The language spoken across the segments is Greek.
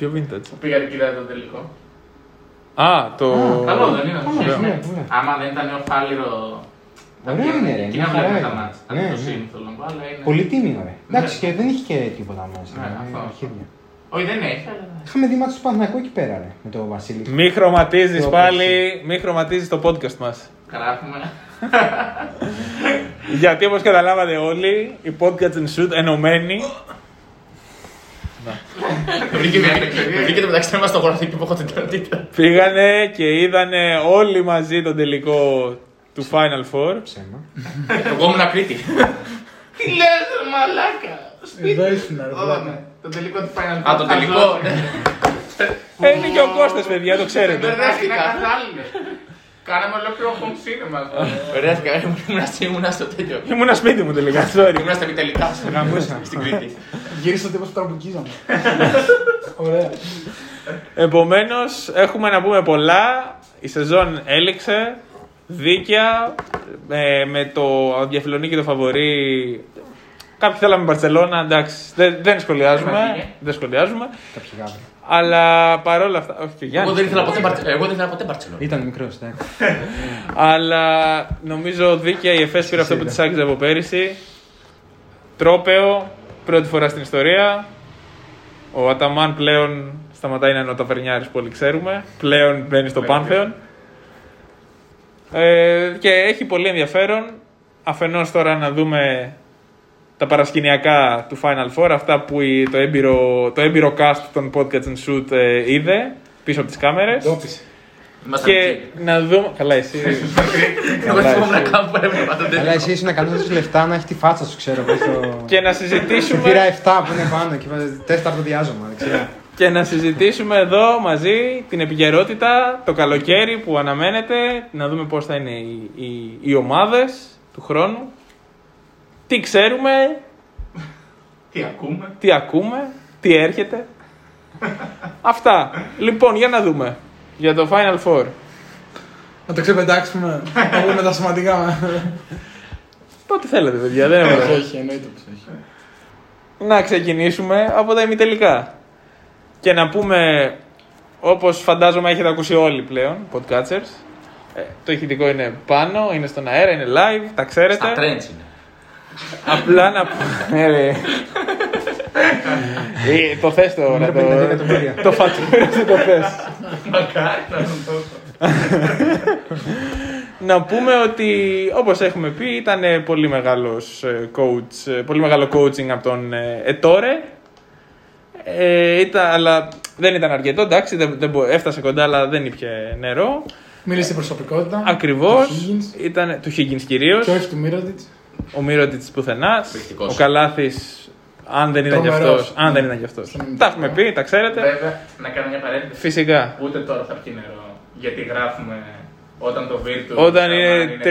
Το vintage, πιο vintage. Πήγα και είδα το τελικό. Α, το. Καλό δεν είναι. Ωραία, Ναι. ωραία, ωραία. Άμα δεν ήταν ο Φάληρο. Ωραία είναι, ρε, Και μια να χαρά βλέπουμε τα είναι. μάτια. Ναι, Ναι, το ναι. σύνθολο. Αλλά είναι. Πολύ τίμιο, ρε. Εντάξει, Ναι. και δεν είχε και τίποτα μέσα. Ναι, ε, αυτό. αρχίδια. Όχι, δεν έχει, αλλά. Είχαμε δει μάτσο του Παναθηναϊκού εκεί πέρα, ρε, με τον Βασίλη. Μη χρωματίζεις Το πάλι, μη χρωματίζεις το podcast μας. Γράφουμε. Γιατί όπως καταλάβατε όλοι, οι podcast and shoot ενωμένοι Βρήκε το μεταξύ μας στο γραφείο που έχω την ταυτότητα. πήγανε και είδανε όλοι μαζί τον τελικό του Final Four. Ψέμα. Εγώ ήμουν Κρήτη. Τι λες, μαλάκα; Εδώ ήσουν, ρε. Ω, ναι. Το τελικό του Final Α, Four. το τελικό, Χαζό. ναι. Ε, είναι και ο Κώστας, παιδιά, το ξέρετε. Μπερδεύτηκα. Κάναμε ολόκληρο home cinema. Μπερδεύτηκα, ήμουν- ήμουν στο τέτοιο. Ήμουν σπίτι μου τελικά, sorry. Ήμουν στα επιτελικά Γαμούσα. στην Κρήτη. Γύρισα τύπος που τραμπουκίζαμε. Ωραία. Επομένως, έχουμε να πούμε πολλά. Η σεζόν έληξε. Δίκαια. ε, με το διαφιλονί και το φαβορή. Κάποιοι θέλαμε Μπαρσελόνα, εντάξει. Δεν, δεν σχολιάζουμε. Είμαστε, Δεν σχολιάζουμε. Κάποιοι γάβροι. Αλλά παρόλα αυτά. Όχι και Γιάννη. Εγώ δεν ήθελα ποτέ Μπαρτσελόνα. Εγώ δεν ήθελα ποτέ Μπαρτσελόνα. Ήταν μικρός, εντάξει. Αλλά νομίζω δίκαια η ΕΦΕΣ πήρε αυτό που της άξιζε από πέρυσι. Τρόπεο, πρώτη φορά στην ιστορία. Ο Αταμάν πλέον σταματάει να είναι ο ταβερνιάρης που όλοι ξέρουμε. Πλέον μπαίνει στο Πάνθεον. Ε, και έχει πολύ ενδιαφέρον. Αφενός τώρα να δούμε τα παρασκηνιακά του Final Four, αυτά που η- το έμπειρο, το έμπειρο cast των Podcast and Shoot ε, είδε πίσω από τις κάμερες. Ντόπισε. Ήμασταν Και εκεί. να δούμε. Καλά, εσύ. Εγώ δεν θυμόμουν να κάνω που έβλεπα τον Αλλά τελικό. εσύ ήσουν καλό του λεφτά να έχεις τη φάτσα σου, ξέρω. πώς το- και να Τη συζητήσουμε. θύρα 7 που είναι πάνω και τέταρτο διάζωμα, δεξιά. Και να συζητήσουμε εδώ μαζί την επικαιρότητα, το καλοκαίρι που αναμένεται, να δούμε πώς θα είναι οι, οι, οι ομάδες του χρόνου, τι ξέρουμε, Τι ακούμε. τι ακούμε, τι έρχεται. Αυτά. Λοιπόν, για να δούμε. Για το Final Four. Να το ξεπετάξουμε. Να πούμε τα σημαντικά. Ό,τι θέλετε, παιδιά. Δεν έχουμε. Όχι, εννοείται πως όχι. να ξεκινήσουμε από τα ημιτελικά. Και να πούμε, όπως φαντάζομαι έχετε ακούσει όλοι πλέον, podcasters, ε, το ηχητικό είναι πάνω, είναι στον αέρα, είναι live, τα ξέρετε. Στα trends είναι. Απλά να πούμε. Ε, ρε. Ε, το θες τώρα. Νούμερο Το, 52 εκατομμύρια. το φατούρες το θες. Μακάρι να τον τόσο. να πούμε ότι όπως έχουμε πει ήταν πολύ μεγάλος ε, coach, ε, πολύ μεγάλο coaching από τον ε, Ετόρε. Ε, ήταν, αλλά δεν ήταν αρκετό, εντάξει, δεν, δεν μπο- έφτασε κοντά αλλά δεν ήπια νερό. Μίλησε η προσωπικότητα. Ακριβώς, Του Higgins ήταν του Higgins κυρίως, Και όχι του Μύρωτιτ. Ο Μύρωτιτς πουθενάς, Εκπληκτικός. ο Καλάθης αν δεν ήταν κι Τρομερός. αυτός, αν δεν Ναι. ήταν κι αυτός. Στον Τα έχουμε πει, τα ξέρετε. Βέβαια, να κάνω μια παρένθεση. Φυσικά. Ούτε τώρα θα πιει νερό. Γιατί γράφουμε όταν το Virtus. Όταν θα είναι είναι 3-0,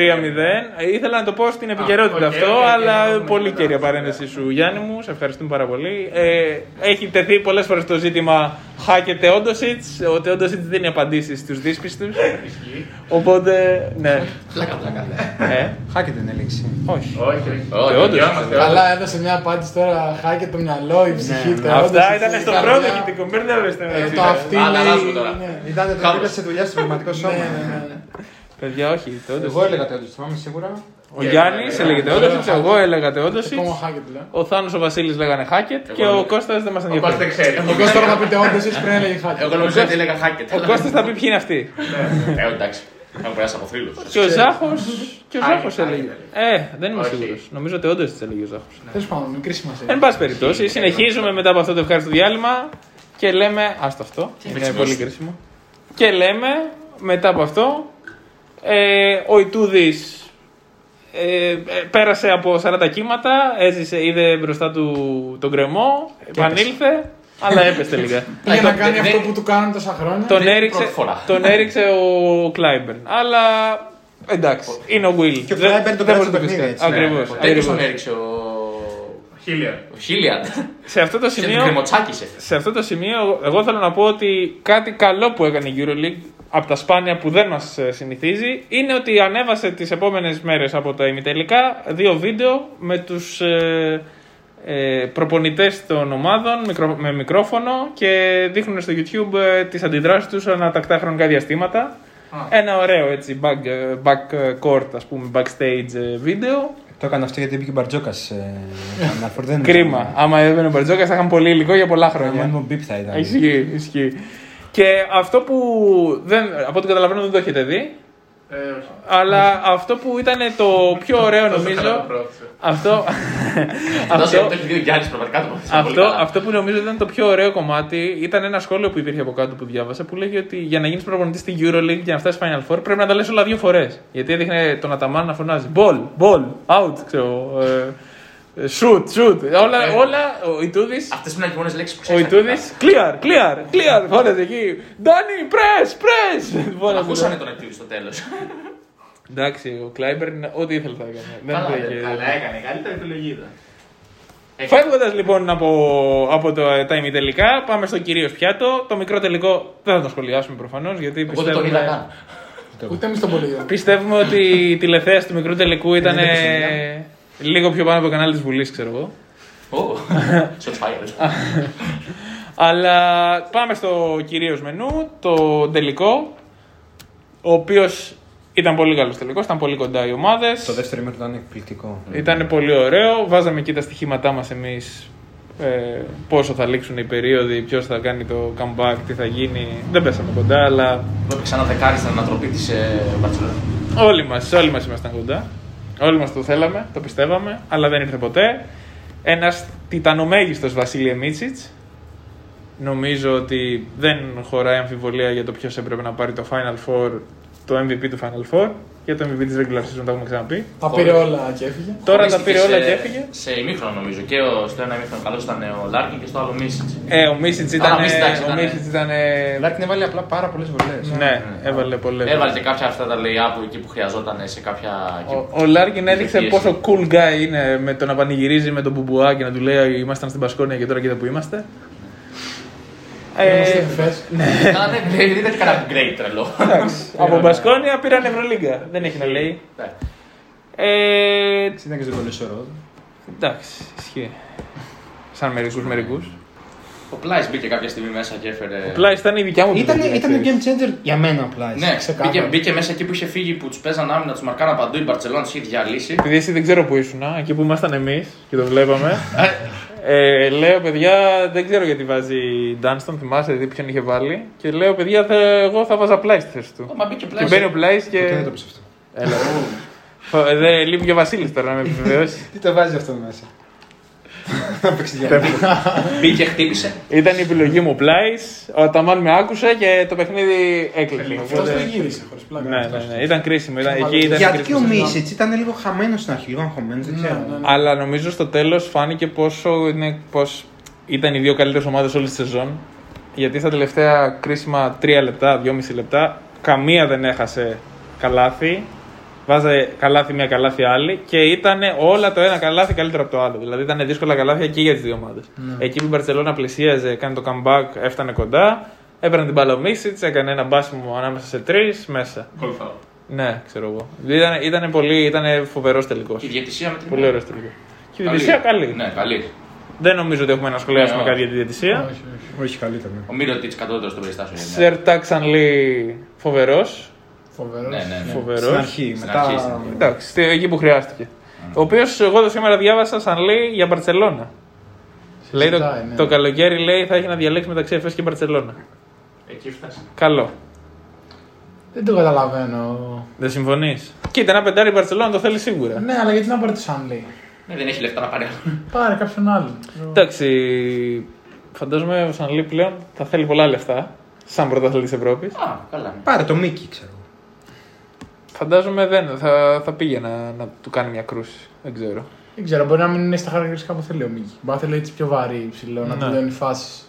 ε, ήθελα να το πω στην επικαιρότητα οκ, αυτό, οκ, οκ, αλλά να δούμε πολύ μετά. κέρια παρένθεση σου Γιάννη μου, σε ευχαριστούμε πάρα πολύ. Ε, έχει τεθεί πολλές φορές το ζήτημα Χάκεται Όντοσιτς, ο Όντοσιτς δίνει απαντήσεις στους δύσπιστους, Ισχύει. οπότε ναι. Πλάκα, πλάκα. Ε, Χάκεται την έλεξη. όχι. Όχι, όχι. Όχι, όντως. Δικαιόμαστε, Καλά, έδωσε μια απάντηση τώρα. Χάκε το μυαλό, η ψυχή του. Αυτά ήταν στο πρώτο ηχητικό, μην μπερδεύεστε με Ε, έτσι. Το αυτή Αλλά αλλάζουμε λέει. τώρα. ναι. Ήταν το Κάπως. δίπλα σε δουλειά στο πραγματικό σώμα. Ναι, ναι, ναι. Παιδιά, όχι. το Όντοσιτς. Εγώ έλεγα το όντως, θυμάμαι σίγουρα. Ο Γιάννης έλεγε Όντοσιτς, εγώ έλεγα Ακόμα Όντοσιτς, Χάκε του λέω. ο Θάνος ο Βασίλης λέγανε Χάκετ και Εγώ ο λέω. Κώστας δεν μας Ο Κώστας ενδιαφέρει. δεν ξέρει. Ο Κώστας τώρα θα πείτε όντως εσείς πριν έλεγε Χάκε. Εγώ νομίζω ότι έλεγα hacket. Ο Κώστας θα πει ποιοι είναι αυτοί. Ε, εντάξει. Έχω περάσει από θρύλους. Και ο Ζάχος, και ο Χάκετ, Ζάχος Χάκετ έλεγε. έλεγε. Ε, δεν είμαι Όχι. σίγουρος. Νομίζω ότι όντως της έλεγε ο Ζάχος. Τέλος πάντων, μικρή σημασία. Εν πάση περιπτώσει, συνεχίζουμε μετά από αυτό το ευχάριστο διάλειμμα Και λέμε, άστο αυτό, είναι χρησιμοποιείς; πολύ κρίσιμο. Και λέμε, μετά από αυτό, ε, ο Ιτούδης ε, ε, πέρασε από 40 κύματα, έζησε, είδε μπροστά του τον κρεμό, επανήλθε, αλλά έπεσε τελικά. Πήγε να δεν- κάνει δεν- αυτό που του κάνουν τόσα χρόνια. τον, είναι η έριξε, πρώτη φορά. τον έριξε ο Κλάιμπερν. Αλλά εντάξει, είναι ο Will. Και ο Δεν- Clyburn τον δεν κράτησε μπορεί να το το πεις παιχνίδι, κάτι. έτσι. Ακριβώς, Ο τέτοιος τον ακριβώς. έριξε ο. Χίλια. Ο Χίλιαντ. Σε αυτό το Και τον σημείο κρεμοτσάκησε. σε αυτό το σημείο, εγώ θέλω να πω ότι κάτι καλό που έκανε η EuroLeague από τα σπάνια που δεν μας ε, συνηθίζει είναι ότι ανέβασε τις επόμενες μέρες από τα ημιτελικά δύο βίντεο με τους ε, ε, προπονητές των ομάδων μικρο- με μικρόφωνο και δείχνουν στο YouTube ε, τις αντιδράσεις τους ανατακτά χρονικά διαστήματα. Ένα ωραίο έτσι back, ε, back court ας πούμε backstage ε, βίντεο Το έκανε αυτό γιατί μπήκε ο Μπαρτζόκας. Ε, δεν Κρίμα. Άμα έμπαινε ο Μπαρτζόκας θα είχαν πολύ υλικό για πολλά χρόνια. Μόνο μπιπ θα ήταν. Ισχύει, ισχύει. Και αυτό που δεν, από ό,τι καταλαβαίνω δεν το έχετε δει, Ε, όχι. αλλά αυτό που ήταν το πιο ωραίο νομίζω, αυτό, Αυτό αυτό, το έχεις δει ο Γιάννης πραγματικά το πολύ αυτό, καλά. αυτό που νομίζω ήταν το πιο ωραίο κομμάτι ήταν ένα σχόλιο που υπήρχε από κάτω που διάβασα που λέγει ότι για να γίνεις προπονητής στη Euroleague και να φτάσεις Final Four πρέπει να τα λες όλα δύο φορές. Γιατί έδειχνε τον Αταμάν να φωνάζει Ball, ball, out, ξέρω. Ε, ε, shoot, shoot. Όλα, Ε. όλα ο Ιτούδης Αυτές που είναι οι μόνε λέξεις που Ο ξέρει. Ιτούδης, clear, clear, clear. Φώναζε εκεί. Ντάνι, press, press. Φώναζε. Ακούσανε τον Ιτούδη στο τέλος. Εντάξει, ο Κλάιμπερν ό,τι ήθελε θα έκανε. Δεν Καλά, το δεν- είχε. Καλά έκανε. Καλύτερη επιλογή ήταν. Φεύγοντας λοιπόν από, από το, τα ημιτελικά, πάμε στο κυρίως πιάτο. Το μικρό τελικό δεν θα το σχολιάσουμε προφανώς γιατί Εγώ δεν τον είδα πιστεύουμε, καν. Ούτε εμείς τον πολύ είδαμε. πιστεύουμε ότι η τηλεθέαση του μικρού τελικού ήταν Δεν είναι λίγο πιο πάνω από το κανάλι της Βουλής, ξέρω εγώ. Ω, shots fired. Αλλά πάμε στο κυρίως μενού, το τελικό, ο οποίος ήταν πολύ καλός τελικός, ήταν πολύ κοντά οι ομάδες. Το δεύτερο ημίχρονο ήταν εκπληκτικό. Ήταν πολύ ωραίο, βάζαμε εκεί τα στοιχήματά μας εμείς, ε, πόσο θα λήξουν οι περίοδοι, ποιος θα κάνει το comeback, τι θα γίνει. Δεν πέσαμε κοντά, αλλά Εγώ έπαιξα ένα δεκάρι στην ανατροπή της Μπαρσελόνα. όλοι μας, όλοι μας ήμασταν κοντά. Όλοι μας το θέλαμε, το πιστεύαμε, αλλά δεν ήρθε ποτέ. Ένας τιτανομέγιστος Βασίλη Μίτσιτς. Νομίζω ότι δεν χωράει αμφιβολία για το ποιος έπρεπε να πάρει το Final Four, το MVP του Final Four. Για το MVP της regular season, το έχουμε ξαναπεί. Τα πήρε όλα και έφυγε. Τώρα τα Χωρίστηκε πήρε όλα σε- και έφυγε. Σε ημίχρονο νομίζω. Και ο, στο ένα ημίχρονο καλό ήταν ο Λάρκιν και στο άλλο Μίσιτς. Ε, ο Μίσιτς ήταν. Α, ο Μίσιτς, εντάξει, ο ήταν, Μίσιτς ήταν. Ο Λάρκιν έβαλε απλά πάρα πολλές βολές. Ναι, έβαλε πολλές. Έβαλε και κάποια αυτά τα lay up εκεί που χρειαζόταν σε κάποια. Ο, ο Λάρκιν έδειξε πίεση. πόσο cool guy είναι με το να πανηγυρίζει με τον Μπουμπουά και να του λέει Ήμασταν στην Πασκόνια και τώρα κοίτα που είμαστε. Είμαστε Ε, φες. Καλά, ναι, δεν ήταν κανένα great τρελό. εντάξει, από Μπασκόνια πήραν Ευρωλίγκα. Δεν έχει να λέει. Ναι. Ε, Ήταν και στο πολύ σωρό. εντάξει, ισχύει. Σαν μερικούς μερικούς. Ο Πλάις μπήκε κάποια στιγμή μέσα και έφερε. Πλάις ήταν η δικιά μου Ήταν, επιλογή, ήταν να game ξέρεις. changer για μένα απλά. Ναι, ξεκάθαρα. μπήκε, μπήκε μέσα εκεί που είχε φύγει που τους παίζαν άμυνα, τους μαρκάνα παντού. Η Μπαρσελόνα είχε διαλύσει. Επειδή εσύ δεν ξέρω που ήσουν, εκεί που ήμασταν εμείς και το βλέπαμε. ε, λέω παιδιά, δεν ξέρω γιατί βάζει Ντάνστον, θυμάσαι δηλαδή ποιον είχε βάλει. Και λέω παιδιά, θα, εγώ θα βάζα πλάις στη θέση του. Μα μπήκε Και Πλάις. μπαίνει ο πλάις και. Και δεν το πεις αυτό. Έλα. Φο- ε, Δεν λείπει και ο Βασίλης τώρα να με επιβεβαιώσεις. Τι το βάζει αυτό μέσα. Να παίξει για Μπήκε, χτύπησε. Ήταν η επιλογή μου πλάις. Ο Αταμάν με άκουσε και το παιχνίδι έκλεισε. Αυτό Οπότε- το γύρισε χωρίς πλάκα. Ναι, ναι, ναι. Ήταν κρίσιμο. Ήταν, εκεί ήταν Γιατί και κρίσιμο. ο Μίσιτς ήταν λίγο χαμένος στην αρχή, λίγο αγχωμένος, δεν Ναι, ξέρω. ναι, ναι. Αλλά νομίζω στο τέλος φάνηκε πόσο είναι, πως ήταν οι δύο καλύτερες ομάδες όλη τη σεζόν. Γιατί στα τελευταία κρίσιμα 3 λεπτά, 2,5 λεπτά, καμία δεν έχασε καλάθι. Βάζε καλάθι μία, καλάθι άλλη και ήταν όλα το ένα καλάθι καλύτερο από το άλλο. Δηλαδή ήταν δύσκολα καλάθια και για τις δύο ομάδες. Εκεί που η Μπαρσελόνα πλησίαζε, κάνει το comeback, έφτανε κοντά. Έπαιρνε την μπάλα ο Μίσιτς, έκανε ένα μπάσιμο ανάμεσα σε τρεις μέσα. Ναι, ξέρω εγώ. Ήταν, ήταν, πολύ, ήταν φοβερός τελικός. Και η διαιτησία με την. Πολύ ωραίος τελικός. Και η διαιτησία καλή. Ναι, καλή. Δεν νομίζω ότι έχουμε να σχολιάσουμε Ναι, κάτι για τη διαιτησία. Όχι, όχι. Όχι καλύτερο. ναι. Ο Μύρο τη κατώτερος στο περιστάσιο. είναι. Σερ Τάξανλι φοβερός. Φοβερός. Ναι, ναι, ναι. Φοβερός. Στην αρχή, Στην μετά. αρχή, στην αρχή. Εντάξει, στη- εκεί που χρειάστηκε. Ο οποίος εγώ το σήμερα διάβασα σαν λέει για Μπαρσελόνα. Λέει το, Συζητάει, ναι. το καλοκαίρι λέει θα έχει να διαλέξει μεταξύ Εφές και Μπαρσελόνα. Εκεί φτάσει. Καλό. Δεν το καταλαβαίνω. Δεν συμφωνείς; Κοίτα, ένα πεντάρι η Μπαρσελόνα το θέλει σίγουρα. Ναι, αλλά γιατί να πάρει το Σάνλι; Ναι, δεν έχει λεφτά να πάρει άλλο. Πάρε κάποιον άλλον. Εντάξει. Φαντάζομαι ο Σανλή πλέον θα θέλει πολλά λεφτά. Σαν πρωταθλητής Ευρώπης. Α, καλά. ναι. Πάρε το Μίκη, ξέρω. Εγώ. Φαντάζομαι δεν θα, θα πήγε να, να του κάνει μια κρούση. Δεν ξέρω. Δεν ξέρω, μπορεί να μην είναι στα χαρακτηριστικά που θέλει ο Μίκη. Μπορεί να θέλει έτσι πιο βαρύ, ψηλό, να Ναι. τελειώνει φάσεις.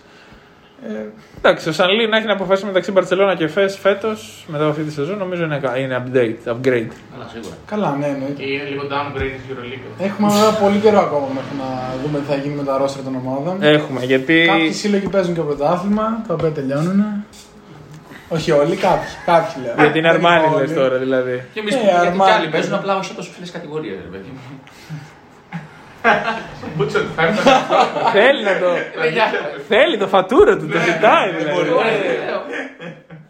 Ε, Εντάξει, ο Σανλή να έχει να αποφασίσει μεταξύ Μπαρσελόνα και Φες φέτος μετά από αυτή τη σεζόν νομίζω είναι, κα- είναι update, upgrade. Καλά, σίγουρα. καλά, ναι, εννοείται. Και είναι λίγο downgrade της Euroleague. Έχουμε βέβαια πολύ καιρό ακόμα μέχρι να δούμε τι θα γίνει με τα ρόστρα των ομάδων. Έχουμε γιατί. Κάποιοι σύλλογοι παίζουν και πρωτάθλημα, τα οποία τελειώνουν. Όχι όλοι, κάποιοι. Κάποιοι λέω. Για την Δεν είναι Αρμάνι όλοι. λες τώρα δηλαδή. Και εμείς Ε, που γιατί Αρμάνι, κι άλλοι παίζουν ναι. απλά όχι σε τόσο ψηλέ κατηγορίε, ρε παιδί μου. Μπούτσο του φέρνει. θέλει να το. θέλει το φατούρο του, το ζητάει δηλαδή.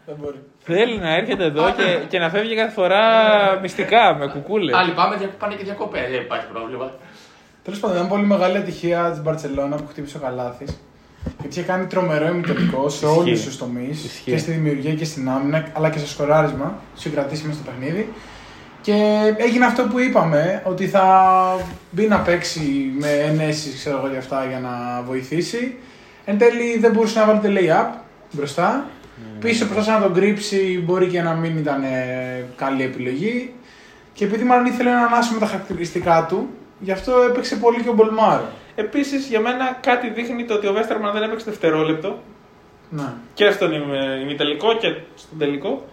Δεν μπορεί. Θέλει να έρχεται εδώ και, και να φεύγει κάθε φορά μυστικά με κουκούλες. Άλλοι πάμε, δια- πάνε και διακοπές, δεν υπάρχει πρόβλημα. Τέλος πάντων, ήταν πολύ μεγάλη ατυχία της Μπαρσελόνα που χτύπησε ο Καλάθης. Γιατί είχε κάνει τρομερό ημιτελικό σε όλους Ισχύει. τους τομείς. Ισχύει. Και στη δημιουργία και στην άμυνα, αλλά και στο σκοράρισμα. Συγκρατήσει μέσα στο παιχνίδι. Και έγινε αυτό που είπαμε, ότι θα μπει να παίξει με ενέσεις ξέρω εγώ για αυτά για να βοηθήσει. Εν τέλει δεν μπορούσε να βάλει το lay-up μπροστά. Πίσω προσπάθησε να τον κρύψει, μπορεί και να μην ήταν ε, καλή επιλογή. Και επειδή μάλλον ήθελε να ανάσει με τα χαρακτηριστικά του, γι' αυτό έπαιξε πολύ και ο Μπολμάρο. Επίσης για μένα κάτι δείχνει το ότι ο Βέστερμαν δεν έπαιξε δευτερόλεπτο Ναι. και στον ημι- ημιτελικό και στον τελικό.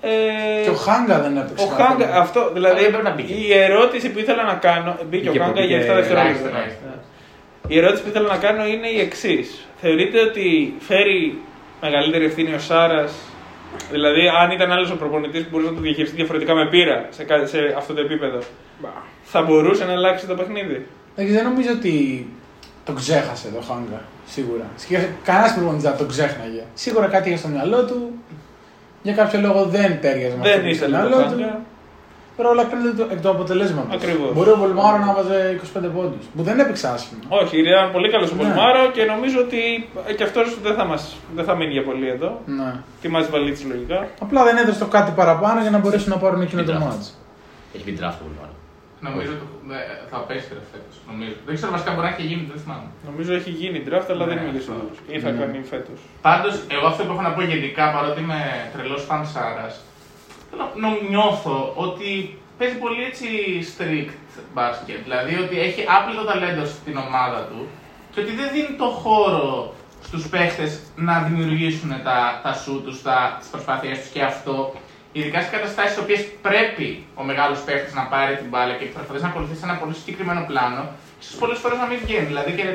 Ε, Και ο Χάγκα δεν έπαιξε. ο καθόλου. Χάγκα, αυτό δηλαδή. δεν πρέπει να μπήκε. Η ερώτηση που ήθελα να κάνω. Μπήκε ο Μπήκε Χάγκα που για 7 μπήκε δευτερόλεπτα. ελάχιστα, ελάχιστα. Ναι. Η ερώτηση που ήθελα να κάνω είναι η εξής. Θεωρείτε ότι φέρει μεγαλύτερη ευθύνη ο Σάρας, δηλαδή αν ήταν άλλος ο προπονητής που μπορούσε να το διαχειριστεί διαφορετικά με πείρα σε, κα- σε αυτό το επίπεδο, θα μπορούσε να αλλάξει το παιχνίδι; Εντάξει, δεν νομίζω ότι τον ξέχασε το Χάγκα. Σίγουρα. Κανένας προπονητής δεν τον ξέχναγε. Σίγουρα κάτι είχε στο μυαλό του. Για κάποιο λόγο δεν τέριαζε με αυτό Δεν που είχε στο ήθελε το μυαλό του. Χάγκα. Τώρα όλα κρίνονται το- εκ του αποτελέσματος. Ακριβώς. Μπορεί ο Βολμάρο να βάζει 25 πόντους. Που δεν έπαιξε άσχημα. Όχι, ήταν πολύ καλός ο Ναι. Πολμάρο και νομίζω ότι και αυτός δεν, θα μας, δεν θα μείνει για πολύ εδώ. Ναι. Τιμάζει βαλίτση λογικά. Απλά δεν έδωσε το κάτι παραπάνω για να μπορέσουν να πάρουν εκείνο το Ήταν. μάτς. Έχει μπει draft πολύ μάλλον. Νομίζω το- ε, θα πέσει ρε φέτος. Νομίζω. Δεν ξέρω βασικά μπορεί να έχει γίνει, δεν θυμάμαι. Νομίζω έχει γίνει draft, αλλά δεν Ναι, είμαι και αυτό. σίγουρος. Ή θα Ναι. κάνει φέτος. Πάντως, εγώ αυτό που έχω να πω γενικά, παρότι είμαι τρελός φαν Σάρας, νιώθω ότι παίζει πολύ έτσι strict μπάσκετ. Δηλαδή ότι έχει άπλητο ταλέντο στην ομάδα του και ότι δεν δίνει το χώρο στους παίχτες να δημιουργήσουν τα, τα σου τους, τα, τις προσπάθειές τους και αυτό. Ειδικά σε καταστάσεις στις οποίες πρέπει ο μεγάλος παίχτης να πάρει την μπάλα και προσπαθείς να ακολουθήσεις ένα πολύ συγκεκριμένο πλάνο, ίσως πολλές φορές να μην βγαίνει. Δηλαδή και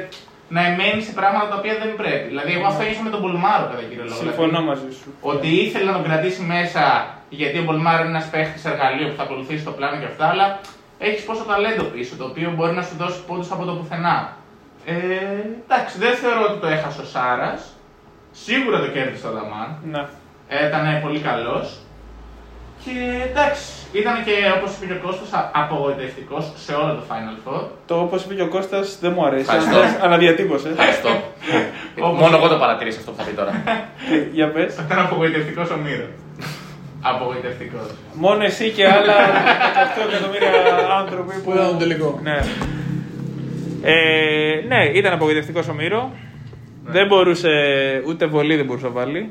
να εμένει σε πράγματα τα οποία δεν πρέπει. Δηλαδή, εγώ αυτό ένιωσα με τον Πολμάρο κατά κύριο λόγο. Συμφωνώ Δηλαδή, μαζί σου. ότι ήθελε να τον κρατήσει μέσα γιατί ο Μπολμάρο είναι ένας παίχτης εργαλείο που θα ακολουθήσει το πλάνο και αυτά, αλλά έχεις πόσο ταλέντο πίσω το οποίο μπορεί να σου δώσει πόντους από το πουθενά. Ε, εντάξει, δεν θεωρώ ότι το έχασε ο Σάρας. Σίγουρα το κέρδισε ο Δαμάν. Ναι. Ήταν πολύ καλός. Και εντάξει, ήταν και όπως είπε και ο Κώστας, απογοητευτικός σε όλο το Final Four. Το όπως είπε και ο Κώστας δεν μου αρέσει. Ευχαριστώ. Αν- Αναδιατύπωσε. Ευχαριστώ. Όπως- Μόνο εγώ το παρατήρησα αυτό που θα πει τώρα. Για πες. Ήταν απογοητευτικός ο Μύρο. Απογοητευτικός. Μόνο εσύ και άλλα 18 εκατομμύρια άνθρωποι που. Που ήταν το τελικό. Ναι. Ε, ναι, ήταν απογοητευτικός ο Μύρο. Ναι. Δεν μπορούσε, ούτε βολή δεν μπορούσε να βάλει.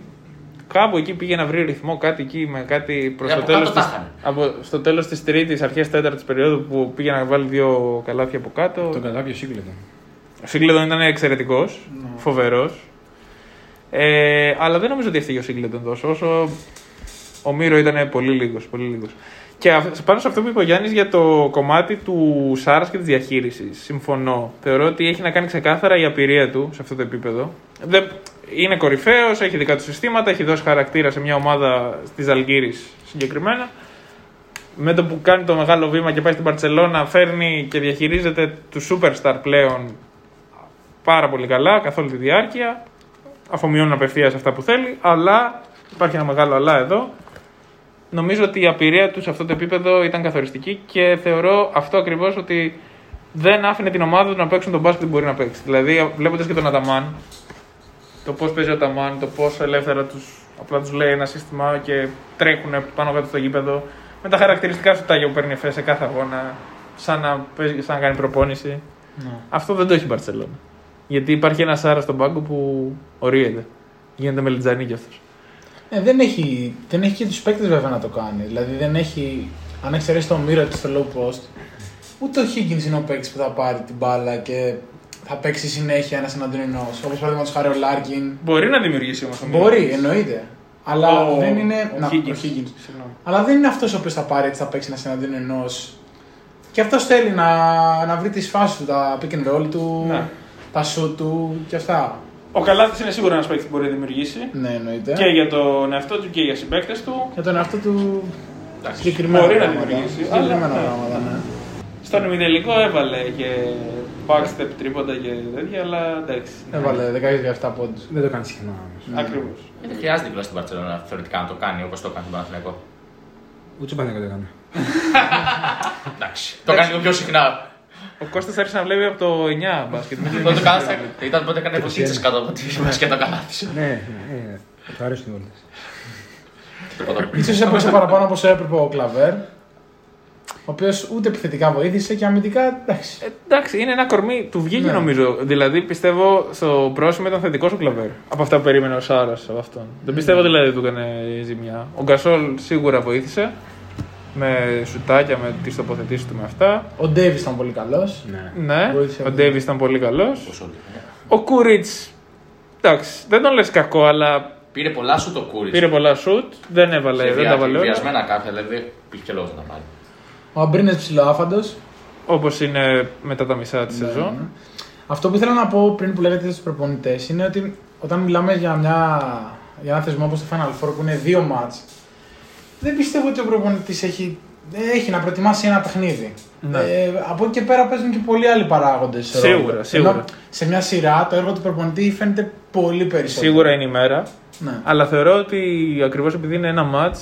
Κάπου εκεί πήγε να βρει ρυθμό, κάτι εκεί με κάτι προς Ε, το από τέλος κάτω τα της, είχαν. από, στο τέλος της Τρίτης, αρχές Τέταρτης περίοδου που πήγε να βάλει δύο καλάθια από κάτω. Τον κατάπιο Σίγκλετον. Ο Σίγκλετον ήταν εξαιρετικός, Ναι. φοβερός. Ε, αλλά δεν νομίζω ότι έφταιγε ο Σίγκλετον τόσο όσο ο Μύρο ήταν πολύ λίγος. Πολύ λίγος. Και αυ- πάνω σε αυτό που είπε ο Γιάννης για το κομμάτι του Σάρας και της διαχείρισης. Συμφωνώ. Θεωρώ ότι έχει να κάνει ξεκάθαρα η απειρία του σε αυτό το επίπεδο. Δεν, είναι κορυφαίος, έχει δικά του συστήματα, έχει δώσει χαρακτήρα σε μια ομάδα της Ζαλγκύρη συγκεκριμένα. Με το που κάνει το μεγάλο βήμα και πάει στην Παρσελώνα, φέρνει και διαχειρίζεται τους superstar πλέον πάρα πολύ καλά καθ' όλη τη διάρκεια. Αφομοιώνουν απευθείας αυτά που θέλει, αλλά υπάρχει ένα μεγάλο αλλά εδώ. Νομίζω ότι η απειρία τους σε αυτό το επίπεδο ήταν καθοριστική και θεωρώ αυτό ακριβώς ότι δεν άφηνε την ομάδα του να παίξουν τον μπάσκετ που μπορεί να παίξει. Δηλαδή, βλέποντας και τον Αταμάν, το πώς παίζει ο Αταμάν, το πόσο ελεύθερα τους απλά τους λέει ένα σύστημα και τρέχουν πάνω κάτω στο γήπεδο. Με τα χαρακτηριστικά σου τάγια που παίρνει εφές σε κάθε αγώνα, σαν να, παίζει, σαν να κάνει προπόνηση. Αυτό δεν το έχει η Μπαρσελόνα. Γιατί υπάρχει ένα Σάρα στον πάγκο που ορίεται. Γίνεται μελιτζανί κι αυτό. Ε, δεν, έχει, δεν έχει και τους παίκτες βέβαια να το κάνει. Δηλαδή δεν έχει. Αν εξαιρέσει το Μύρο στο low post, ούτε ο Higgins είναι ο παίκτης που θα πάρει την μπάλα και θα παίξει συνέχεια ένας εναντίον ενός. Όπως παραδείγματο χάρη ο Λάρκιν. Μπορεί να δημιουργήσει όμως Μπορεί, εννοείται. Αλλά Ο- δεν είναι. ο να, Higgins. ο Higgins. Συγγνώμη. Αλλά δεν είναι αυτός ο οποίος θα πάρει έτσι, θα παίξει ένας εναντίον ενός. Και αυτός θέλει να, να βρει τις φάσεις του, τα pick and roll του, Ναι. τα shoot του και αυτά. Ο Καλάθι είναι σίγουρα ένας παίκτης που μπορεί να δημιουργήσει. Ναι, εννοείται. Και για τον εαυτό του και για συμπαίκτες του. Για τον εαυτό του συγκεκριμένα μπορεί να πράγματα. δημιουργήσει, Συγκεκριμένα αλλά- πράγματα, ναι. Στον ημιτελικό έβαλε και backstep τρίποντα και τέτοια, αλλά εντάξει. ναι. Έβαλε 17 πόντους. Δεν το κάνει συχνά όμως. Ακριβώς. Ε, Δεν χρειάζεται κιόλα στην Παρσελόνα θεωρητικά να το κάνει όπως το κάνει τον Παναθηναϊκό. Ούτε ο Παναγιώτο το έκανε. Εντάξει. Το κάνει λίγο πιο συχνά. Ο Κώστας άρχισε να βλέπει από το 9 μπάσκετ. μην Τότε το κάνατε. Ήταν πότε έκανε βουτίτσε κάτω από τη μπασκέτα καλάθι. Ναι, ναι, ναι. Του αρέσουν οι όλες. Ίσως έπαιξε παραπάνω από όσο έπρεπε ο Κλαβέρ. Ο οποίος ούτε επιθετικά βοήθησε και αμυντικά εντάξει. Ε, εντάξει, είναι ένα κορμί, του βγήκε Ναι. νομίζω. Δηλαδή πιστεύω στο πρόσημο ήταν θετικός ο κλαβέρ. Από αυτά που περίμενε ο Σάρας από αυτόν. Δεν πιστεύω δηλαδή ότι του έκανε ζημιά. Ο Γκασόλ σίγουρα βοήθησε. Με σουτάκια, με τις τοποθετήσεις του με αυτά. Ο Ντέιβι ήταν πολύ καλός. Ναι. Ναι, Βοήθησε ο πολύ. Ντέβις ήταν πολύ καλός. Πόσο λίγο. Ο Κούριτς. Εντάξει, δεν τον λες κακό, αλλά Πήρε πολλά σου το κούρι. πήρε πολλά σουτ. Δεν έβαλε, δεν τα βάλε όλα. Βιασμένα κάποια, δηλαδή υπήρχε και λόγος να τα πάρει. Ο Αμπρίνες ψηλοάφαντος. Όπως είναι μετά τα μισά Ναι, τη σεζόν. Αυτό που ήθελα να πω πριν που λέγατε στους προπονητές είναι ότι όταν μιλάμε για, μια, για ένα θεσμό όπως το Final Four που είναι δύο μάτς δεν πιστεύω ότι ο προπονητής έχει, έχει να προετοιμάσει ένα παιχνίδι. Ναι. Ε, από εκεί και πέρα παίζουν και πολλοί άλλοι παράγοντες. Σίγουρα, σίγουρα. σε μια σειρά το έργο του προπονητή φαίνεται πολύ περισσότερο. Σίγουρα είναι η μέρα. Ναι. Αλλά θεωρώ ότι ακριβώς επειδή είναι ένα ματ,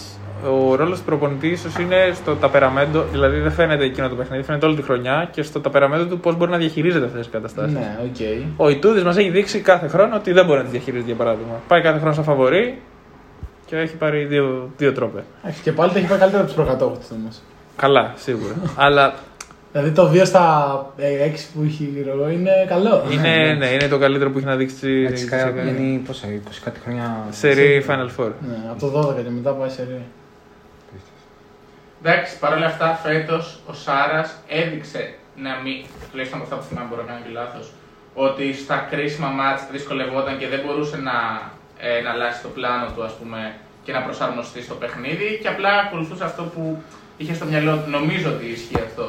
ο ρόλος του προπονητή ίσως είναι στο ταπεραμέντο. Δηλαδή δεν φαίνεται εκείνο το παιχνίδι, φαίνεται όλη τη χρονιά και στο ταπεραμέντο του πώς μπορεί να διαχειρίζεται αυτές τις καταστάσεις. Ναι, οκ. Ο Ιτούδης μας έχει δείξει κάθε χρόνο ότι δεν μπορεί να τις διαχειρίζεται για παράδειγμα. Πάει κάθε χρόνο σαν φαβορή και έχει πάρει δύο, δύο τρόπε. Εντάξει, Και πάλι τα έχει πάει καλύτερα από τους προκατόχους του όμως. Καλά, σίγουρα. Αλλά Δηλαδή το 2 στα 6 που έχει εγώ είναι καλό. είναι, ναι, είναι το καλύτερο που έχει να δείξει Έτσι, σε, κα- είναι πόσα, 20 κάτι χρόνια. σε ρί Final Four. Ναι, από το 12 και μετά πάει σε ρί. Εντάξει, παρόλα αυτά φέτος ο Σάρας έδειξε να μην, τουλάχιστον από αυτά που θυμάμαι, μπορώ να κάνω και λάθος, ότι στα κρίσιμα μάτς δυσκολευόταν και δεν μπορούσε να, ε, να αλλάξει το πλάνο του ας πούμε, και να προσαρμοστεί στο παιχνίδι και απλά ακολουθούσε αυτό που είχε στο μυαλό του. Νομίζω ότι ισχύει αυτό.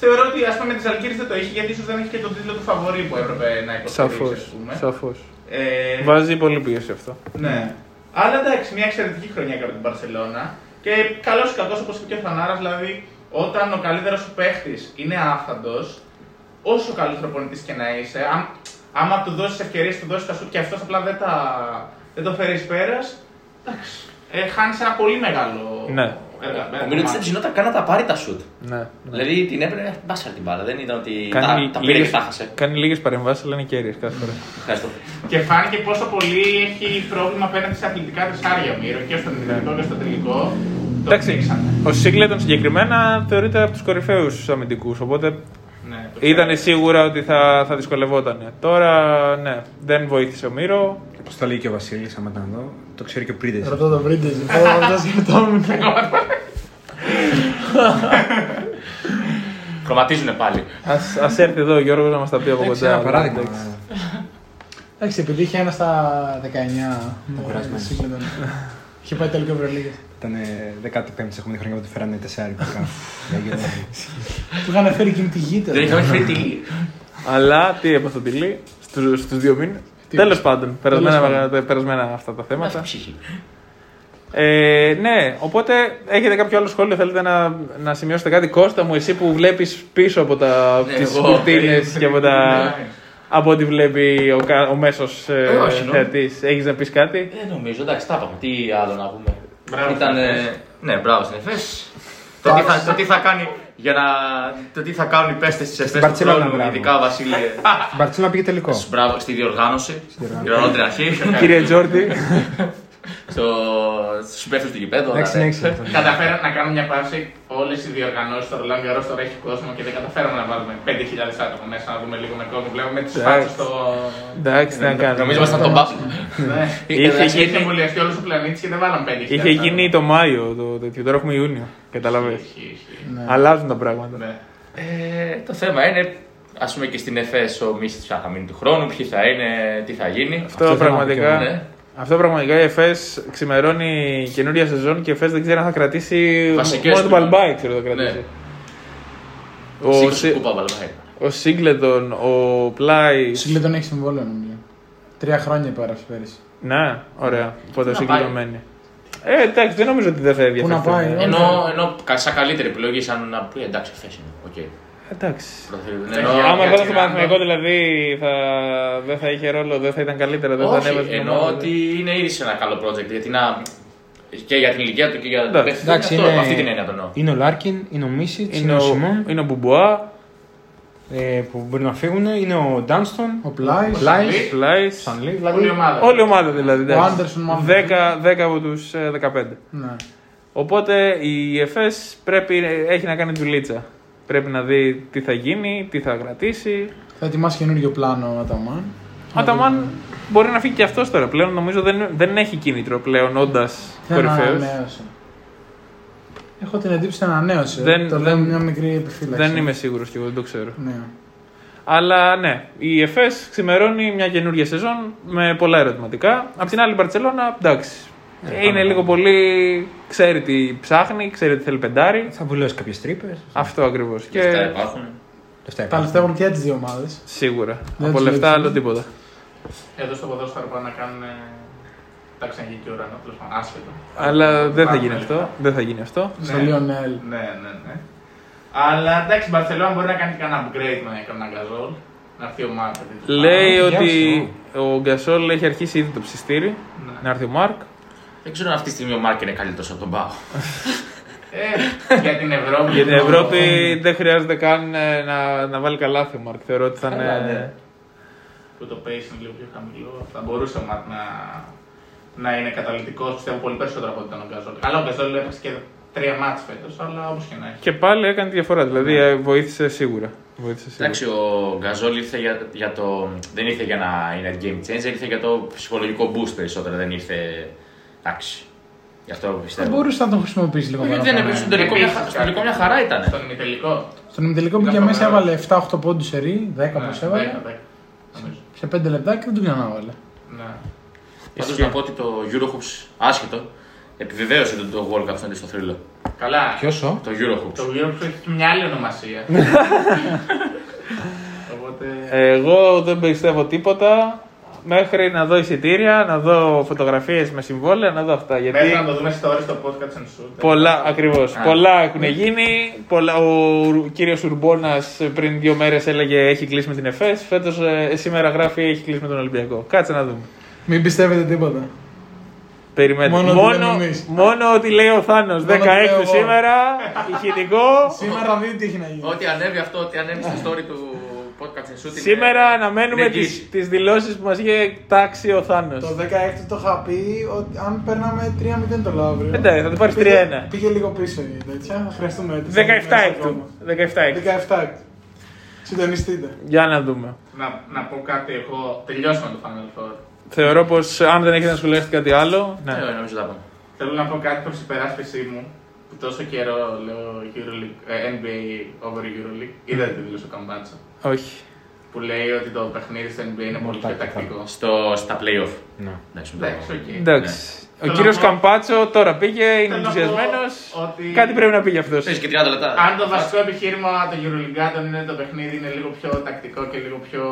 Θεωρώ ότι ας πούμε, με τι Αλγύρε δεν το είχε γιατί ίσως δεν είχε και τον τίτλο του φαβορή που έπρεπε να Σαφώς. υποστηρίξει. ας πούμε. Σαφώς. Ε, Βάζει πολύ πίεση αυτό. ναι. Αλλά εντάξει, μια εξαιρετική χρονιά για την Παρσελώνα. Και καλός ή κακός, όπως είπε και ο Φανάρα, δηλαδή όταν ο καλύτερος σου παίχτης είναι άφαντος, όσο καλό προπονητή και να είσαι, αν, άμα του δώσεις ευκαιρίες, του δώσεις τα σου και αυτός απλά δεν, τα, δεν το φέρεις πέρας, εντάξει. Ε, Χάνεις ένα πολύ μεγάλο. Ναι. έργα- Ο Μίλωτ δεν ψινόταν καν να τα πάρει τα σουτ. Ναι. ναι. Δηλαδή την έπαιρνε μπάσα την μπάλα. Δεν ήταν ότι Κάνει τα, τα πήρε λίγες- και τα χάσε. Κάνει λίγες παρεμβάσεις, αλλά είναι κέρυες κάθε φορά. Ευχαριστώ. Και φάνηκε πόσο πολύ έχει πρόβλημα απέναντι σε αθλητικά τρισάρια ο Μύρο και στον τελικό και στο τελικό. Το Εντάξει, δείξανε. ο Σίγκλετον συγκεκριμένα θεωρείται από τους κορυφαίους αμυντικούς. Οπότε Ναι, το ήταν ξέρω. σίγουρα ότι θα, θα δυσκολευόταν. Τώρα, ναι, δεν βοήθησε ο Μύρο. Όπω το λέει και ο Βασίλης, άμα ήταν εδώ, το ξέρει και ο Πρίντε. Ρωτώ το Βρίντε, αυτό σκεφτόμουν. Χρωματίζουνε πάλι. Ας, ας έρθει εδώ ο Γιώργος να μας τα πει από Εντάξει, κοντά. ένα παράδειγμα. Εντάξει. Εντάξει, επειδή είχε ένα στα 19. Το κουρασμένος. Σύγκλιτον. Είχε πάει τελικό Ευρωλίγα. Ήταν 15η έχουμε χρονιά που του φέρανε 4 ειδικά. Του είχαν φέρει εκείνη τη γη Δεν είχαμε φέρει τη Αλλά τι έπαθε ο Τιλί στους, στους δύο μήνες; Τι Τέλος έπαθε; πάντων, περασμένα, πάντων. περασμένα αυτά τα θέματα. Αυτή ψυχή. Ε, ναι, οπότε έχετε κάποιο άλλο σχόλιο, θέλετε να, να σημειώσετε κάτι; Κώστα μου, εσύ που βλέπεις πίσω από τα, Ναι, τις εγώ, κουρτίνες ε, και από, τα, Ναι. από ό,τι βλέπει ο, κα- ο μέσος ε, Ε, όχι, νο. θεατής. Έχεις να πεις κάτι; Δεν νομίζω, εντάξει, τα είπαμε. Τι άλλο να πούμε. Μπράβο Ήταν. στην ε, Εφές. Ναι, μπράβο στην Εφές. Το τι, θα, το τι θα κάνει για να. Το τι θα κάνουν οι παίστε τη Εφές του Μπαρτσελόνα, χρόνου, μπράβο. ειδικά ο Βασίλη. Η Μπαρτσέλα πήγε τελικό. Μπράβο στη διοργάνωση. διοργάνωση. Την ορότερη αρχή. Κύριε Τζόρντι, Στο στο, στους υπεύθυνους του γηπέδου. Εντάξει, αλλά, ναι. συνέχισε. αυτό. Καταφέραμε να κάνουμε μια πάση. Όλες οι διοργανώσεις στο Ρολάν Γκαρό τώρα έχει κόσμο και δεν καταφέραμε να βάλουμε 5.000 άτομα μέσα να δούμε λίγο με κόσμο. Βλέπουμε τι Εντάξει. φάτσες στο. Εντάξει, τι να κάνουμε. Νομίζω ήμασταν τον μπάσκετ. Ναι. Είχε Είχε γίνει- εμβολιαστεί όλος ο πλανήτης και δεν βάλαμε 5.000. Είχε γίνει το Μάιο το τέτοιο, τώρα έχουμε Ιούνιο. Καταλαβες. Ισχύει, ισχύει. Αλλάζουν τα πράγματα. Ναι. Ε, το θέμα είναι, ας πούμε και στην ΕΦΕΣ ο Μίσιτ θα μείνει του χρόνου, ποιοι θα είναι, τι θα γίνει. Αυτό, Αυτό θέλω να πραγματικά. πω και εγώ, ναι. Αυτό πραγματικά η ΕΦΕΣ ξημερώνει καινούρια σεζόν και η ΕΦΕΣ δεν ξέρει αν θα κρατήσει. Βασικές μόνο τον του. Παλμπάι ξέρω θα κρατήσει. Ναι. Ο, Σήκωσε Σι- κούπα, Βαλβάη. ο Σίγκλετον, ο Πλάις. Ο Σίγκλετον έχει συμβόλαιο νομίζω. Τρία χρόνια υπέγραψε πέρυσι. Ναι, ωραία. Οπότε ο να Σίγκλετον πάει; μένει. Ε, εντάξει, δεν νομίζω ότι δεν θα Πού ενδιαφερθεί. να πάει, ε; Ενώ, ενώ κα- σαν καλύτερη επιλογή, σαν να πει εντάξει, θέση είναι. Οκ. Εντάξει. Πρωταθλητή. Ναι, Ενώ, για- Άμα για ερχόταν στο Τσιράνο. Παναθηναϊκό δηλαδή θα... δεν θα είχε ρόλο, δεν θα ήταν καλύτερα, δεν θα όχι, ανέβαζε. την εννοώ ομάδα. ότι είναι ήδη σε ένα καλό project. Γιατί να. και για την ηλικία του και για Εντάξει. παίχτη, Εντάξει, αυτό, είναι- αυτή την έννοια το εννοώ. Είναι ο Λάρκιν, είναι ο Μίσιτς, είναι, Είναι ο ο, Σιμών είναι ο Μπουμπουά, ε, που μπορεί να φύγουν, είναι ο Ντάνστον, Ο Πλάις. Πλάις, Πλάις. Σανλή. Όλη η Δηλαδή, ομάδα. Όλη η ομάδα δηλαδή. εντάξει. Άντερσον μάλλον. 10, 10 από τους 15. Ναι. Οπότε η ΕΦΕΣ πρέπει, έχει να κάνει δουλίτσα. Πρέπει να δει τι θα γίνει, τι θα κρατήσει. Θα ετοιμάσει καινούριο πλάνο ο Αταμάν. Ο Αταμάν μπορεί να φύγει και αυτός τώρα πλέον. Νομίζω δεν, δεν έχει κίνητρο πλέον όντας Δεν κορυφαίος. ανανέωσε. Έχω την εντύπωση ότι ανανέωσε. Δεν- το δεν- λέω με μια μικρή επιφύλαξη. Δεν είμαι σίγουρος και εγώ, δεν το ξέρω. Ναι. Αλλά ναι, η ΕΦΕΣ ξημερώνει μια καινούργια σεζόν με πολλά ερωτηματικά. Απ' την άλλη, η Μπαρσελόνα, εντάξει. Είναι λίγο πολύ. ξέρει τι ψάχνει, ξέρει τι θέλει πεντάρι. θα βουλώσει κάποιες τρύπες. Αυτό ακριβώς. Λεφτά Και υπάρχουν. Τα λεφτά έχουν και τις δύο ομάδες. σίγουρα. Δεν Από τους λεφτά λείψει. άλλο τίποτα. Εδώ στο ποδόσφαιρο πάνε να κάνουν. Τα ξαναγεί και ουρανό, τέλος πάντων, άσχετο. Αλλά δεν θα Υπάρχουν γίνει λεφτά. αυτό. Δεν θα γίνει αυτό. Στο Ναι. Λιονέλ. Ναι, ναι, ναι. Αλλά εντάξει, η Μπαρσελόνα μπορεί να κάνει και ένα upgrade με ένα γκαζόλ. Να έρθει ο Μάρκ. Λέει γεια ότι σου. ο Γκασόλ έχει αρχίσει ήδη το ψιστήρι. Ναι. Να έρθει ο Μάρκ. Δεν ξέρω αν αυτή τη στιγμή ο Μάρκ είναι καλύτερος από τον Πάο. Ε, για την Ευρώπη. Για την λοιπόν, Ευρώπη δεν χρειάζεται καν ε, να, να βάλει καλάθι ο Μάρκ. Θεωρώ ότι θα Καλά, είναι. ναι. Που το pace είναι λίγο πιο χαμηλό. Θα μπορούσε ο Μάρκ να, να είναι καταλητικός, πιστεύω πολύ περισσότερο από ό,τι ήταν ο Γκαζόλ. Αλλά ο Γκαζόλ έπαιξε και τρία μάτς φέτος, αλλά όπως και να έχει. Και πάλι έκανε τη διαφορά. Δηλαδή ε, βοήθησε σίγουρα. Βοήθησε σίγουρα. Εντάξει, ο Γκαζόλ ήρθε για, για το. Δεν ήρθε για να είναι game changer, ήρθε για το ψυχολογικό boost περισσότερο. Δεν ήρθε. Εντάξει. Γι' αυτό Θα πιστεύω. μπορούσες να τον χρησιμοποιήσεις λίγο Όχι, δεν παραπάνω. έπαιξε στον τελικό, μια, χα- στον τελικό μια χαρά ήταν. Στον ημιτελικό. Στον ημιτελικό Ήταν μπήκε μέσα, φοβερό. έβαλε 7-8 πόντους σε ρί, 10 Ναι, πώ έβαλε. δέκα, δέκα, νομίζω. Σε 5 λεπτά και δεν του ξανάβαλε. Ναι. Πάντως να πω ότι το Eurohoops άσχετο επιβεβαίωσε ότι το World Cup φαίνεται στο θρύλο. Καλά. Ποιος ο; Το Eurohoops. Το Europe έχει και μια άλλη ονομασία. Οπότε. Εγώ δεν πιστεύω τίποτα μέχρι να δω εισιτήρια, να δω φωτογραφίες με συμβόλαια, να δω αυτά. Γιατί Μέχρι να το δούμε story στο podcast and shoot. πολλά, ακριβώς. Α. Πολλά έχουν γίνει. Πολλά, ο κύριος Ουρμπόνας πριν δύο μέρες έλεγε έχει κλείσει με την ΕΦΕΣ. Φέτος σήμερα γράφει έχει κλείσει με τον Ολυμπιακό. Κάτσε να δούμε. Μην πιστεύετε τίποτα. Περιμένετε. Μόνο ότι μόνο, λέμε εμείς. μόνο ότι λέει ο Θάνος. 16 ότι λέω εγώ. σήμερα, ηχητικό. Σήμερα δείτε τι έχει να γίνει. Ό,τι ανέβει αυτό, ό,τι ανέβει στο story του podcast and shoot. είναι- Σήμερα αναμένουμε είναι τις, εγγύηση. τις δηλώσεις που μας είχε τάξει ο Θάνος. Το 16 το είχα πει ότι αν παίρναμε 3-0 το αύριο. Εντάξει, θα το πάρεις πήγε- 3-1. Πήγε λίγο πίσω η τέτοια. Θα χρειαστούμε έτος. 17 Μέσα έκτου. ακόμα. 17 έκτου. 17 έκτου. Συντονιστείτε. Για να δούμε. Να, να πω κάτι εγώ. Τελειώσαμε το Final Four. Θεωρώ πως αν δεν έχετε να σχολιάσετε κάτι άλλο. Ναι. Ναι, νομίζω τα πάμε. Θέλω να πω κάτι προς υπεράσπιση μου. Που τόσο καιρό λέω Euroleague, ε, NBA over Euroleague. Είδατε τι δήλωσε ο Καμπάτσα. Όχι. Που λέει ότι το παιχνίδι στο NBA είναι πολύ πιο τακτικό. Στο, στα playoff. Ναι. Εντάξει, μην το- Εντάξει, οκ. Εντάξει. Ο Θέλω κύριος να πω- Καμπάτσο τώρα πήγε, είναι Θέλω να ενθουσιασμένος. πω ότι- Κάτι πρέπει να πει γι' αυτός. Παίζει και 30 λεπτά. Αν το βασικό επιχείρημα των Euroleague είναι ότι το παιχνίδι είναι λίγο πιο τακτικό και λίγο πιο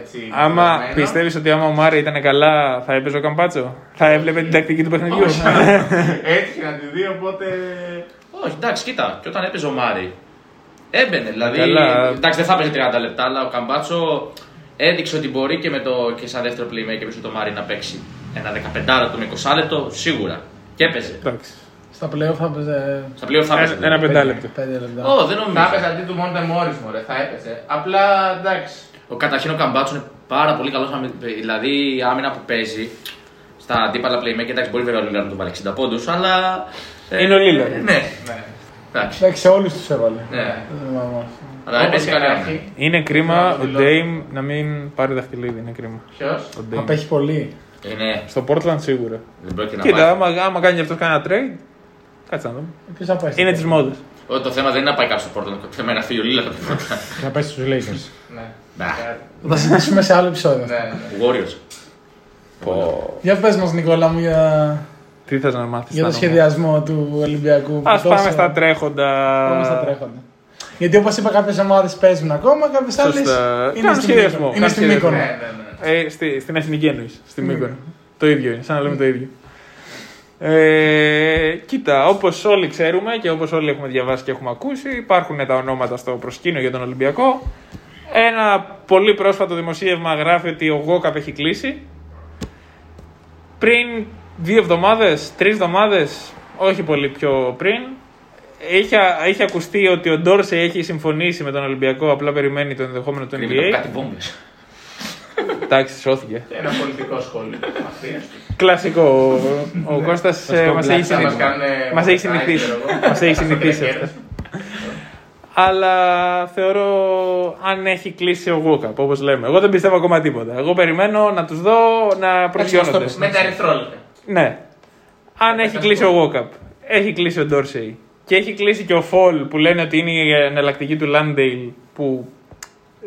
έτσι. Άμα δεδομένο. πιστεύεις ότι άμα ο Μάρι ήταν καλά θα έπαιζε ο Καμπάτσο; Θα έβλεπε την τακτική του παιχνιδιού; Έτυχε να τη δει, οπότε. Όχι, εντάξει, κοίτα. Και όταν έπαιζε ο Μάρι, έμπαινε. Δηλαδή, Καλά. εντάξει, δεν θα έπαιζε 30 λεπτά, αλλά ο Καμπάτσο έδειξε ότι μπορεί και, με το, και σαν δεύτερο playmaker πίσω το Μάρι να παίξει ένα 15 λεπτό με 20 λεπτό σίγουρα. Και έπαιζε. Εντάξει. Στα playoff θα παίζει Στα πλέον θα έπαιζε. Ένα- Ένα πεντάλεπτο. 5 λεπτά. Ω, δεν νομίζω. Θα έπαιζε αντί του Μόντε Μόρι, μωρέ, θα έπαιζε. Απλά εντάξει. Ο καταρχήν ο Καμπάτσο είναι πάρα πολύ καλός. Δηλαδή η άμυνα που παίζει Στα αντίπαλα playmaker, εντάξει, μπορεί βέβαια ο Λίλαρντ να του βάλει 60 πόντους, αλλά. ε, Είναι ο Lillard. Ναι, εντάξει. Εντάξει, σε όλους τους έβαλε. Ναι. Ε, μα- μα. Αλλά δεν παίζει κανένα. Είναι κρίμα ο Dame να μην πάρει δαχτυλίδι. Είναι κρίμα. Ποιος; Ο Dame. Απέχει πολύ. Είναι. Στο Portland σίγουρα. Δεν πρόκειται να Κοίτα, πάει. άμα, άμα κάνει αυτός κανένα trade, κάτσε να δούμε. Ποιος θα πάει. Είναι της μόδας. Ό, Το θέμα δεν είναι να πάει κάποιο στο Portland. Το θέμα είναι να φύγει ο Λίλαρντ. Θα πάει στους Lakers. Ναι. Να. Θα συζητήσουμε σε άλλο επεισόδιο. Ναι, ναι. Warriors. Για πες μας, Νικόλα μου, για, Τι θες να μάθεις. για το σχεδιασμό του Ολυμπιακού. που Α τόσο- πάμε στα τρέχοντα. Πάμε στα τρέχοντα. Γιατί όπως είπα, κάποιες ομάδες παίζουν ακόμα, κάποιες άλλες. Σωστά. Είναι Κάνουν στη σχεδιασμό. Μύκονο. Είναι Κάνουν στη σχεδιασμό. Μύκονο. Ναι, ναι, ναι. Ε, στη, στην εθνική εννοείς. Στη Μύκονο. Το ίδιο είναι, σαν να λέμε το ίδιο. Ε, κοίτα, όπως όλοι ξέρουμε και όπως όλοι έχουμε διαβάσει και έχουμε ακούσει, υπάρχουν τα ονόματα στο προσκήνιο για τον Ολυμπιακό. Ένα πολύ πρόσφατο δημοσίευμα γράφει ότι ο Γόκαπ έχει κλείσει. Πριν δύο εβδομάδες, τρεις εβδομάδες, όχι πολύ πιο πριν, είχε, είχε ακουστεί ότι ο Ντόρσε έχει συμφωνήσει με τον Ολυμπιακό, απλά περιμένει το ενδεχόμενο του Κρύβει NBA. κάτι βόμβες. Εντάξει, σώθηκε. Και ένα πολιτικό σχόλιο. Αστείαστο. Κλασικό. Ο, ο Κώστας ε, μας έχει, Θα συνηθίσει. μας κάνουν Μας έχει συνηθίσει. Μας έχει συνηθίσει αυτό. Αλλά θεωρώ αν έχει κλείσει ο Γούκαπ, όπως λέμε. Εγώ δεν πιστεύω ακόμα τίποτα. Εγώ περιμένω να τους δω να προσγειώνονται. Με τα ερυθρόλεπτα. Ναι. Αν έχει κλείσει ο Γούκαπ, έχει κλείσει ο Ντόρσεϊ και έχει κλείσει και ο Φολ που λένε ότι είναι η εναλλακτική του Λάντεϊλ που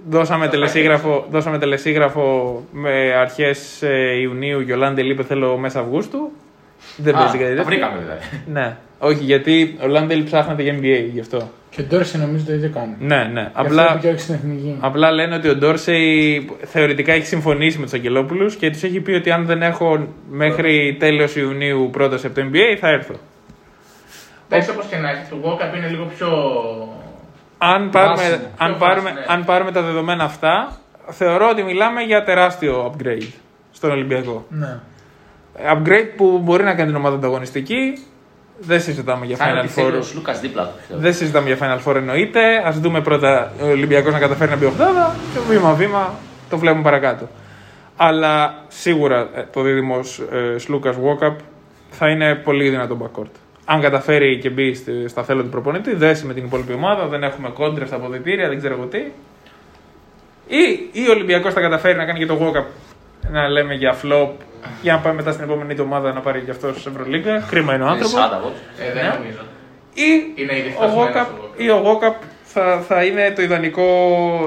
δώσαμε τελεσίγραφο, δώσαμε τελεσίγραφο με αρχές ε, Ιουνίου και ο Λάντεϊλ είπε θέλω μέσα Αυγούστου. Δεν παίζει κάτι Το τέτοιο. βρήκαμε δηλαδή. Ναι. Όχι, γιατί ο Λάντελ ψάχνεται για NBA γι' αυτό. Και ο Ντόρση νομίζω το ίδιο κάνει. Ναι, ναι. Γι' αυτό Απλά, είπε και όχι στην εθνική. απλά λένε ότι ο Ντόρσεϊ θεωρητικά έχει συμφωνήσει με τους Αγγελόπουλους και τους έχει πει ότι αν δεν έχω μέχρι τέλος Ιουνίου πρόταση από το NBA θα έρθω. Εντάξει, όπως και να έχει, το Walkup είναι λίγο πιο. Αν πάρουμε, Βάσιμο. αν, Πιο πάρουμε, βάσιμο, ναι. αν πάρουμε τα δεδομένα αυτά, θεωρώ ότι μιλάμε για τεράστιο upgrade στον Ολυμπιακό. Ναι. Upgrade που μπορεί να κάνει την ομάδα ανταγωνιστική. Δεν συζητάμε για Κάνει Final ό,τι θέλει Four. ο Λούκας δίπλα του. πιστεύω. Δεν συζητάμε για Final Four εννοείται. Α δούμε πρώτα ο Ολυμπιακός να καταφέρει να μπει οχτάδα και βήμα-βήμα το βλέπουμε παρακάτω. Αλλά σίγουρα ε, το δίδυμος ε, Σλούκα Walkup θα είναι πολύ δυνατό backcourt. Αν καταφέρει και μπει στη- στα θέλω του προπονητή, δέσει με την υπόλοιπη ομάδα, δεν έχουμε κόντρε στα αποδητήρια, δεν ξέρω εγώ τι. Ή, ή ο Ολυμπιακός θα καταφέρει να κάνει και το Walkup να λέμε για flop για να πάει μετά στην επόμενη εβδομάδα να πάρει και αυτός Ευρωλίγκα. Κρίμα είναι ο Είναι άνθρωπος. 40 votes. Ε, δεν Ναι. νομίζω. Ή Είναι ήδη ο φτασμένος Walkup, ο Walkup. ή ο Walkup θα, θα είναι το ιδανικό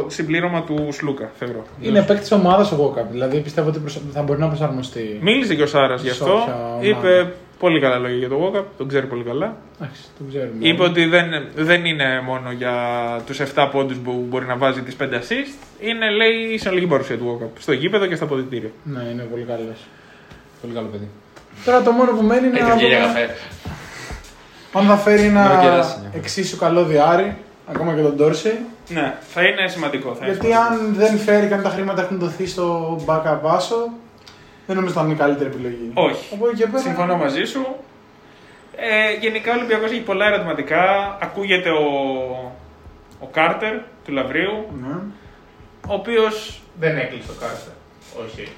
συμπλήρωμα του Σλούκα, θεωρώ. Είναι παίκτης ομάδας ο Walkup. Δηλαδή πιστεύω ότι προσ- θα μπορεί να προσαρμοστεί. Μίλησε και ο Σάρας γι' Σε αυτό. όποια ομάδα. Είπε πολύ καλά λόγια για το Walkup, τον ξέρει πολύ καλά. Εντάξει, το ξέρουμε. Είπε ότι δεν, δεν είναι μόνο για τους 7 πόντους που μπορεί να βάζει τις 5 assist. Είναι, λέει, η συνολική παρουσία του Walkup. Στο γήπεδο και στα αποδητήρια. Ναι, είναι πολύ καλός. Πολύ καλό παιδί. Τώρα το μόνο που μένει είναι Έχει να βγει για δούμε καφέ. αν θα φέρει Να ένα κεράσει, ναι. εξίσου καλό διάρρη, ακόμα και τον Ντόρσεϊ. Ναι, θα είναι σημαντικό. Θα είναι Γιατί αν δεν φέρει και αν τα χρήματα έχουν δοθεί στο backup Βάσο, δεν νομίζω ότι θα είναι η καλύτερη επιλογή. Όχι. Από εκεί και πέρα. Συμφωνώ μαζί σου. Ε, γενικά ο Ολυμπιακός έχει πολλά ερωτηματικά. Ακούγεται ο, ο Κάρτερ του Λαβρίου, Ναι. ο οποίος Δεν έκλεισε το κάρτα. Όχι.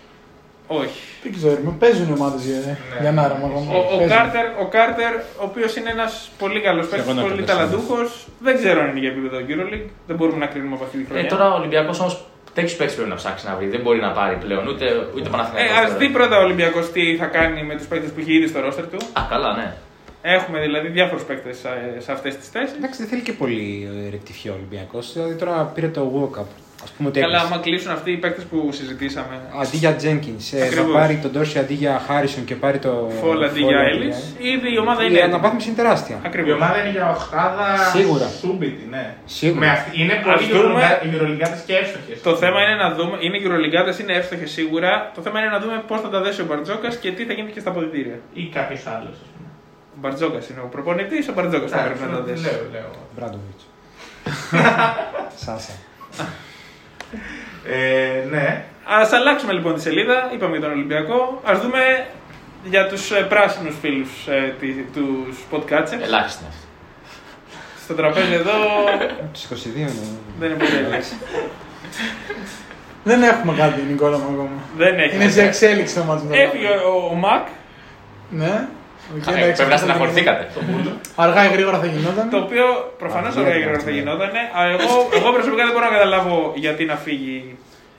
όχι. Δεν ξέρουμε. Παίζουν οι ομάδες για, για να άραμα ακόμα. Ο, ο, Παίζουν. Κάρτερ, ο Κάρτερ, ο οποίος είναι ένας πολύ καλός παίκτης, Συμφωνώ πολύ 100%. ταλαντούχος. Δεν ξέρω αν είναι για επίπεδο EuroLeague. Δεν μπορούμε να κρίνουμε από αυτή τη Ε, χρονιά. τώρα ο Ολυμπιακός όμως τέτοιου παίξει πρέπει να ψάξεις να βρεις. Δεν μπορεί να πάρει πλέον ούτε, ούτε Ε, Παναθηναϊκός ας τώρα. δει πρώτα ο Ολυμπιακός τι θα κάνει με τους παίκτες που έχει ήδη στο ρόστερ του. Α, καλά, ναι. Έχουμε δηλαδή διάφορους παίκτες ε, σε αυτές τις θέσεις. Εντάξει, δεν θέλει και πολύ ε, ρεκτιφιό ο Ολυμπιακός. Δηλαδή τώρα πήρε το World Cup. Α πούμε ότι Καλά, έκλεισε. άμα κλείσουν αυτοί οι παίκτες που συζητήσαμε. Αντί για Jenkins, ε, θα Ακριβώς. πάρει τον Ντόρση αντί για Χάρισον και πάρει το. Φόλ αντί Fall για αντί Έλλης. Ήδη η ομάδα Η είναι έτοιμη. αναβάθμιση είναι τεράστια. Η Ακριβώς. ομάδα είναι για οχτάδα Σίγουρα. σούμπιτη, ναι. Σίγουρα. Με αυτή, είναι πολύ Ας δούμε- γυρολιγκάτε και εύστοχες. Το θέμα είναι να δούμε, είναι γυρολιγκάδε, είναι εύστοχες σίγουρα. Το θέμα είναι να δούμε πώς θα τα δέσει ο Μπαρτζόκας και τι θα γίνει και στα αποδητήρια. Ή κάποιος άλλος. Ο Μπαρτζόκας είναι ο προπονητής, ο Μπαρτζόκας θα πρέπει να τα δέσει. Λέω, λέω. Μπράντοβιτς. Σάσα. Ε, ναι. Α αλλάξουμε λοιπόν τη σελίδα. Είπαμε για τον Ολυμπιακό. Α δούμε για τους πράσινους φίλους ε, τους Podcatcher. Ελάχιστη είναι αυτή. Στο τραπέζι εδώ Τους 22 είναι. δεν είναι ποτέ λέξη. Δεν έχουμε κάτι Νικόλα μου ακόμα. Δεν έχει. Είναι σε εξέλιξη το μάτι με Έφυγε ο, ο Μακ, Ναι. Οκ, Ε, εντάξει, Πρέπει να αυτό θα στεναχωρηθήκατε. Αργά ή γρήγορα θα γινόταν. το οποίο προφανώς Α, αργά ή ναι, γρήγορα θα ναι. γινόταν. Εγώ, εγώ προσωπικά δεν μπορώ να καταλάβω γιατί να φύγει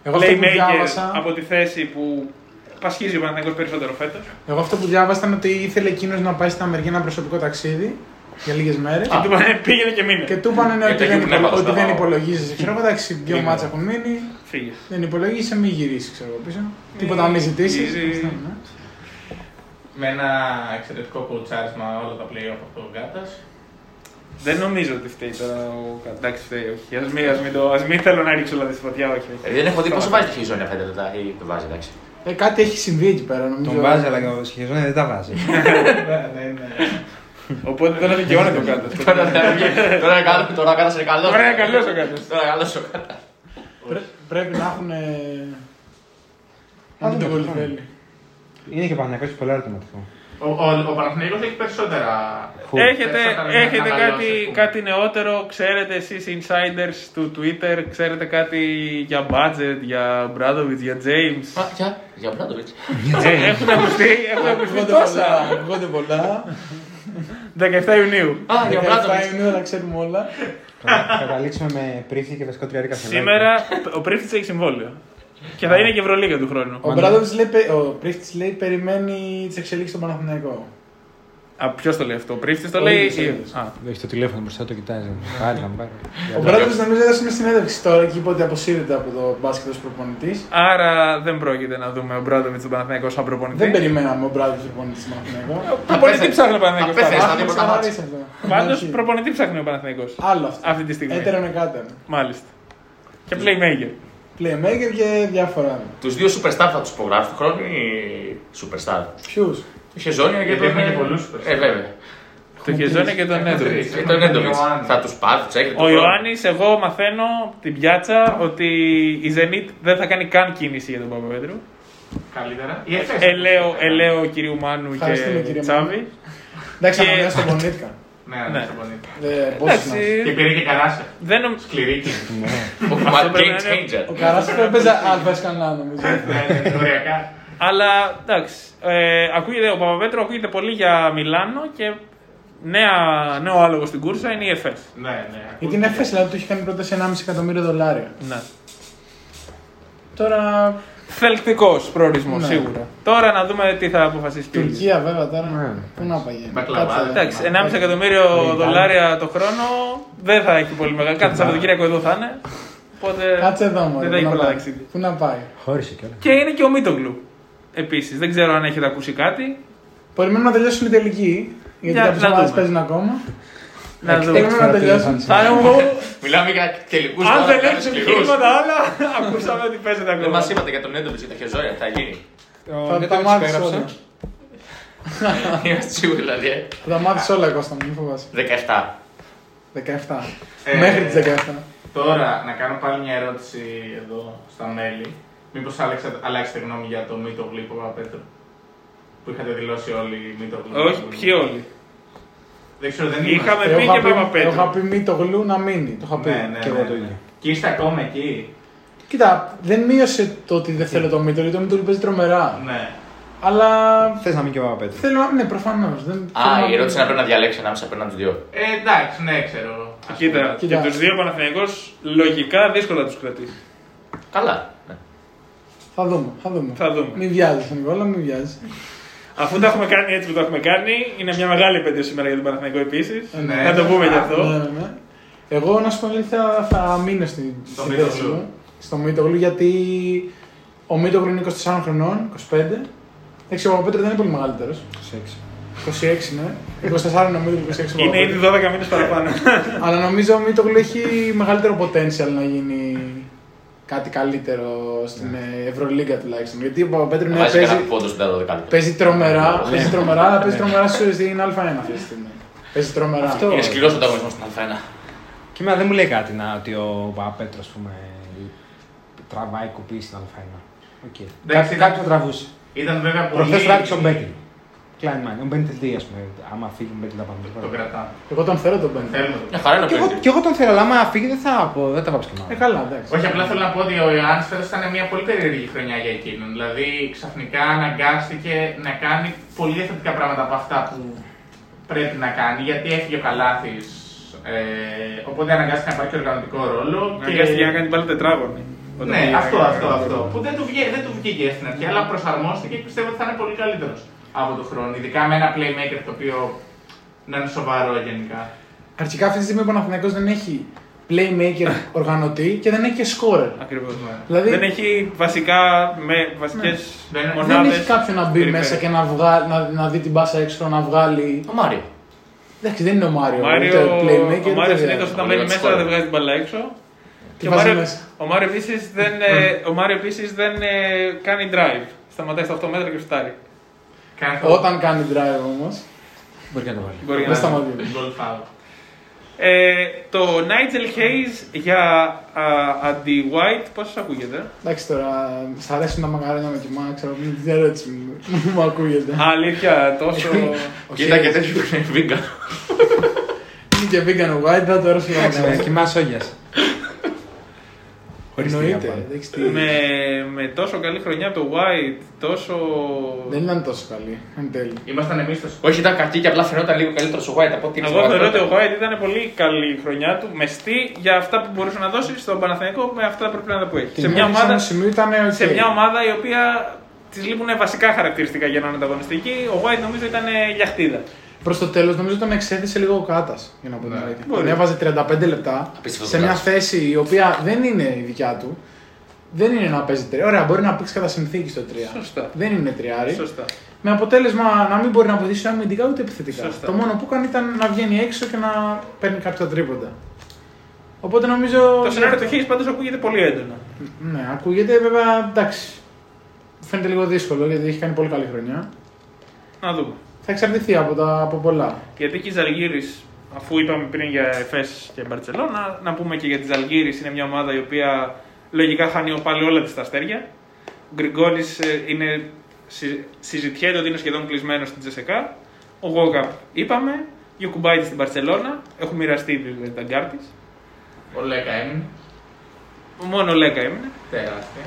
Εγώ αυτό που playmaker διάβασα, από τη θέση που πασχίζει ο Παναθηναϊκός περισσότερο φέτος. εγώ αυτό που διάβασα ήταν ότι ήθελε εκείνος να πάει στην Αμερική ένα προσωπικό ταξίδι για λίγες μέρες. Και του είπανε, πήγαινε και μείνε. Και του είπανε ναι, Γιατί ότι εκεί δεν, που υπο- έβαλα ότι στο- δεν υπολογίζει. Ξέρω εγώ, εντάξει, δύο Λίγο. μάτσα έχουν μείνει. Φύγες. Δεν υπολογίζει, μη γυρίσεις, ξέρω εγώ πίσω. Τίποτα να μην ζητήσεις. Γυρίζει. Με ένα εξαιρετικό κουτσάρισμα όλα τα play-off από τον Γκάτα. Δεν νομίζω ότι φταίει τώρα ο Κα- Εντάξει, φταίει, όχι. Ας μην, ας μην, το, ας μην θέλω να ρίξω όλα στη φωτιά, όχι. όχι. Ε, Δεν έχω δει πόσο βάζει τη χιζόνια φέτο λεπτά ή το βάζει, εντάξει. Ε, κάτι έχει συμβεί εκεί πέρα, νομίζω. Τον βάζει, αλλά και ο σχεδιασμό δεν τα βάζει. Ναι, ναι. Οπότε δεν δικαιώνεται ο κάτω. Τώρα τώρα είναι καλό, τώρα ο Κάτας είναι καλός. Ωραία, καλός ο Κάτας. Τώρα είναι καλός ο Κάτας. Πρέ- πρέπει να έχουν. Να μην τον κολυφέλει. Είναι και ο Παναγιώτης πολύ ερωτηματικό. Ο, ο, ο Παναθηναϊκός έχει περισσότερα. Έχετε, περισσότερα να έχετε αναλώσει, κάτι, ας πούμε. κάτι νεότερο, ξέρετε εσείς insiders του Twitter, ξέρετε κάτι για budget, για Μπράδοβιτς, για James. Μα, Για, για Μπράντοβιτς. έχουν ακουστεί, έχουν ακουστεί Ακούγονται τόσα. πολλά. Ακούγονται πολλά. 17 Ιουνίου. Α, για 17 Μπράντοβιτς. Ιουνίου θα ξέρουμε όλα. Θα καταλήξουμε με πρίφη και βασικό τριάρικα σε Σήμερα ο Πρίφτης έχει συμβόλαιο. Και θα είναι και Ευρωλίγα του χρόνου. Ο Μπράδοβιτς λέει, πε- ο Πρίφτης λέει περιμένει τις εξελίξεις στον Παναθηναϊκό. Α, ποιος το λέει αυτό, ο Πρίφτης το Ο λέει. ίδιος, ο ή- ίδιος. Α, Έχεις το τηλέφωνο μπροστά του, κοιτάζεις. Πάρει, θα μου πάρει. Ο Μπράδοβιτς νομίζω έδωσε μια συνέντευξη τώρα και είπε ότι αποσύρεται από το μπάσκετ ως προπονητής. Άρα δεν πρόκειται να δούμε ο Μπράδοβιτς στον Παναθηναϊκό σαν προπονητή. Δεν περιμέναμε ο Μπράδοβιτς προπονητή στον Παναθηναϊκό. Προπονητή ψάχνει ο Παναθηναϊκός. Απέθεσε. πάντα. θα Έχουμε δει πρώτα ξεκαθαρίσει αυτό. Πάντως Όχι. προπονητή ψάχνει ο Παναθηναϊκός. Άλλο αυτό. Αυτή τη στιγμή. Έτερον εκάτερον. Μάλιστα. Και playmaker. Playmaker και διάφορα. Τους δύο superstar θα τους υπογράψει του χρόνου ή superstar. Ποιους; Το Χεζόνια και Γιατί τον... έχουμε και πολλούς superstar. Ε, βέβαια. Το Χεζόνια και τον Έχουμε Έντοβιτ. τρεις. Και τον Έντοβιτς. Θα τους πάρει, τους έχει. Ο Ιωάννης, εγώ μαθαίνω από την πιάτσα ότι η Zenit δεν θα κάνει καν κίνηση για τον Παπαπέτρου. Καλύτερα. Η Εφές. Ελέω, ελέω κυρίου Μάνου Ευχαριστούμε, κύριε και Τσάβη. Εντάξει, Και- ανανέωσε τον πονήθηκα. Ναι, Ναι. ναι, συμφωνεί. Πόσο να Και πήρε και καράσια. δεν νομ... Σκληρή κίνηση. Ο Αυτό πρέπει Game να είναι- changer. Ο Καράσι δεν παίζει αλφα κανένα νομίζω. Ναι, ναι, Οριακά. Αλλά εντάξει. Ε, ακούγεται, ο Παπαπέτρου ακούγεται πολύ για Μιλάνο και νέα, νέο άλογο στην κούρσα είναι η ΕΦΕΣ. Ναι, ναι. Για την έφεση δηλαδή του έχει κάνει πρόταση 1,5 εκατομμύριο δολάρια. Ναι. Τώρα. Θελκτικός προορισμός Ναι. σίγουρα. Τώρα να δούμε τι θα αποφασίσει και ο ίδιος. Τουρκία βέβαια τώρα. Ναι. Πού να πάει. Μπακλαβά. Κάτσε. Εντάξει, 1,5 εκατομμύριο δολάρια το χρόνο δεν θα έχει πολύ μεγάλο. Κάθε Σαββατοκύριακο εδώ θα είναι. Οπότε Κάτσε εδώ μόνο. δεν θα έχει πολλά ταξίδια. Πού να πάει. Χώρισε κιόλας. Και είναι και ο Μίτογλου. Επίσης, δεν ξέρω αν έχετε ακούσει κάτι. Περιμένουμε να τελειώσουν οι τελικοί. Γιατί Για κάποιε να ομάδες δούμε. παίζουν ακόμα. Να δούμε. Περιμένουμε να τελειώσουν. Θα είναι ο- Μιλάμε για τελικούς Αν τώρα, δεν κάνουν έξω σκληρούς. τίποτα άλλα, ακούσαμε ότι παίζεται Δεν ακόμα. μας είπατε για τον Έντοβιτς και τα Χεζόνια, τι θα γίνει. Θα τα μάθεις όλα. Είμαστε σίγουροι δηλαδή. ε. Θα τα μάθεις όλα, Κώστα μου, μην φοβάσαι. 17. 17. Ε, Μέχρι τις 17. Τώρα να κάνω πάλι μια ερώτηση εδώ στα μέλη. Μήπως αλλάξετε γνώμη για το Μήτο Γλύπο Παπαπέτρου. Που είχατε δηλώσει όλοι Μήτο Γλύπο. Όχι, ποιοι όλοι; Δεν ξέρω, δεν Είχαμε είμαστε. πει Εγώ και είχα πει- Παπαπέτρου. Εγώ είχα πει μη το γλου να μείνει. Το είχα πει. Ναι, ναι, Και εγώ ναι, το ναι. ίδιο. Και είστε ακόμα εκεί. Κοίτα, δεν μείωσε το ότι δεν θέλω το Μίτο, γιατί το Μίτο παίζει τρομερά. Ναι. Αλλά Θες να μην και ο Παπαπέτρου. θέλω να. Ναι, προφανώς. Α, η ερώτηση είναι να πρέπει να διαλέξει ανάμεσα απέναντι τους δύο. Ε, εντάξει, ναι, ξέρω. Ας Κοίτα, πούμε. Κοίτα. και τους δύο Παναθηναϊκός λογικά δύσκολα τους κρατήσει. Καλά. ναι. Θα δούμε. Θα δούμε. Θα δούμε. Μην βιάζει, Νικόλα, μην βιάζει. Αφού το έχουμε κάνει έτσι που το έχουμε κάνει, είναι μια μεγάλη επέτειο σήμερα για τον Παναθηναϊκό επίσης. Ναι. Να το πούμε γι' Ναι, αυτό. ναι, ναι. Εγώ να σου πω αλήθεια θα μείνω στη, Στο στη Μίτογλου. θέση μου. Στο Μίτογλου γιατί ο Μίτογλου είναι 24 χρονών, 25. Εντάξει, ο Παπαπέτρου δεν είναι πολύ μεγαλύτερος. 26 ναι. 24 νομίζω 26 ο Είναι ήδη Παπαπέτρου. 12 μήνες παραπάνω. Αλλά νομίζω ο Μίτογλου έχει μεγαλύτερο potential να γίνει κάτι καλύτερο στην ε, Ευρωλίγκα τουλάχιστον. Γιατί ο Παπαπέτρου ναι, Βάζει παίζει, κανένα πόντο στην τέταρτη δεκάλεπτα. παίζει τρομερά, παίζει τρομερά, αλλά παίζει τρομερά σου στην Α1 αυτή τη στιγμή. Παίζει τρομερά. Αυτό. Είναι σκληρός ο ανταγωνισμός στην Α1. Και εμένα δεν μου λέει κάτι να, ότι ο Παπαπέτρου, ας πούμε, τραβάει κουπί στην Α1. Οκ. Εντάξει, Κάτι, κάτι θα τραβούσε. Ήταν βέβαια πολύ. Προχθές τράβηξε ο Μπέκιν. Klein Mind. Ο Μπέντελ τι, ας πούμε, άμα φύγει ο Μπέντελ θα πάμε. Τον κρατάμε. Εγώ τον θέλω τον Μπέντελ. Θέλουμε. Μια χαρά είναι ο Και εγώ, Μπέντελ. και εγώ τον θέλω, αλλά άμα φύγει δεν θα, πω, δεν θα πάψω και Ε, μάλλον. καλά, εντάξει. Όχι, απλά θέλω να πω ότι ο Ιωάννης φέτος ήταν μια πολύ περίεργη χρονιά για εκείνον. Δηλαδή ξαφνικά αναγκάστηκε να κάνει πολύ διαφορετικά πράγματα από αυτά που πρέπει να κάνει, γιατί έφυγε ο Καλάθης. Ε, οπότε αναγκάστηκε να πάρει και οργανωτικό ρόλο. Αναγκάστηκε να κάνει πάλι τετράγωνη. Όταν Ναι, πήγε αυτό, να αυτό, κάνει αυτό. το- Που δεν του, βγήκε, δεν του βγήκε στην αρχή, αλλά προσαρμόστηκε και πιστεύω ότι θα είναι πολύ καλύτερος από τον χρόνο. Ειδικά με ένα playmaker το οποίο να είναι σοβαρό γενικά. Αρχικά αυτή τη στιγμή ο Παναθηναϊκός δεν έχει playmaker οργανωτή και δεν έχει και scorer. Ακριβώς. Δηλαδή- Δεν έχει βασικά με βασικές Δεν- δεν μονάδες. Δεν έχει κάποιον να μπει περιφέρειες. μέσα και να, βγάλει, να, να δει την μπάσα έξω, να βγάλει. Ο Μάριο. Εντάξει, δεν είναι ο Μάριο. Ο Μάριο, ούτε playmaker. ο Μάριο ούτε- συνήθως όταν Ο μπαίνει Λίγο μέσα σκόρερ. δεν βγάζει την μπαλά έξω. Τι Και ο βάζει Μάριο, μέσα. ο Μάριο επίσης δεν, ε, ο Μάριο επίσης δεν ε, κάνει drive. Σταματάει στα 8 μέτρα και φτάρει. Κάνει αυτό. Όταν κάνει drive όμως. Μπορεί και να το βάλει. Μπορεί Δεν να σταματάει. Goal foul. ε, το Nigel Hayes για α, αντι-white, πώς σας ακούγεται; Εντάξει τώρα, σ' αρέσουν τα μαγαρένια με κοιμά, ξέρω, μην την ερώτηση μου. Μου ακούγεται. Α, αλήθεια, τόσο... Κοίτα και τέτοιο που είναι vegan. Είναι και vegan white, θα το έρθει Εντάξει, Κοιμά όγια. Εννοείται. εντάξει, τι- με, με τόσο καλή χρονιά από το white, τόσο... Δεν ήταν τόσο καλή, εν τέλει. Ήμασταν εμείς στο Όχι, ήταν κακή και απλά φαινόταν λίγο καλύτερος ο White από ό,τι είναι Εγώ στην θεωρώ ότι ο πραγματικότητα. White ήταν πολύ καλή η χρονιά του, μεστή για αυτά που μπορούσε να δώσει στον Παναθηναϊκό με αυτά τα προβλήματα που έχει. Την σε μια έδειξε ομάδα, ένα σημείο ήταν οκ. σε μια ομάδα η οποία τη λείπουν βασικά χαρακτηριστικά για να είναι ανταγωνιστική, ο White νομίζω ήταν λιαχτίδα. Προς το τέλος νομίζω τον εξέθεσε λίγο ο Κάτας. Για να πω την Ναι, αλήθεια. μπορεί. Τον έβαζε 35 λεπτά Απίστευτος σε μια Κάτας. θέση η οποία δεν είναι η δικιά του. Δεν είναι να παίζει τρία. Ωραία, μπορεί να παίξει κατά συνθήκη στο 3. Σωστά. Δεν είναι τριάρι. Σωστά. Με αποτέλεσμα να μην μπορεί να βοηθήσει ούτε αμυντικά ούτε επιθετικά. Σωστά. Το μόνο που έκανε ήταν να βγαίνει έξω και να παίρνει κάποια τρίποντα. Οπότε νομίζω. Το σενάριο του Hayes πάντως ακούγεται πολύ έντονα. Ναι, ακούγεται βέβαια εντάξει. Φαίνεται λίγο δύσκολο γιατί έχει κάνει πολύ καλή χρονιά. Να δούμε. Θα εξαρτηθεί από, τα, από πολλά. Γιατί και η Ζαλγίρης, αφού είπαμε πριν για Εφές και Μπαρτσελώνα, να πούμε και για τη Ζαλγίρης είναι μια ομάδα η οποία λογικά χάνει πάλι όλα της τα αστέρια. Ο Γκριγκόνης ε, είναι, συ- συζητιέται ότι είναι σχεδόν κλεισμένος στην Τζεσεκά. Ο Γόγαπ είπαμε. Και ο Κουμπάιτη στην Μπαρσελόνα. Έχουν μοιραστεί δηλαδή τα γκάρ της. Ο Λέκα έμεινε. Μόνο ο Λέκα έμεινε. Τεράστια.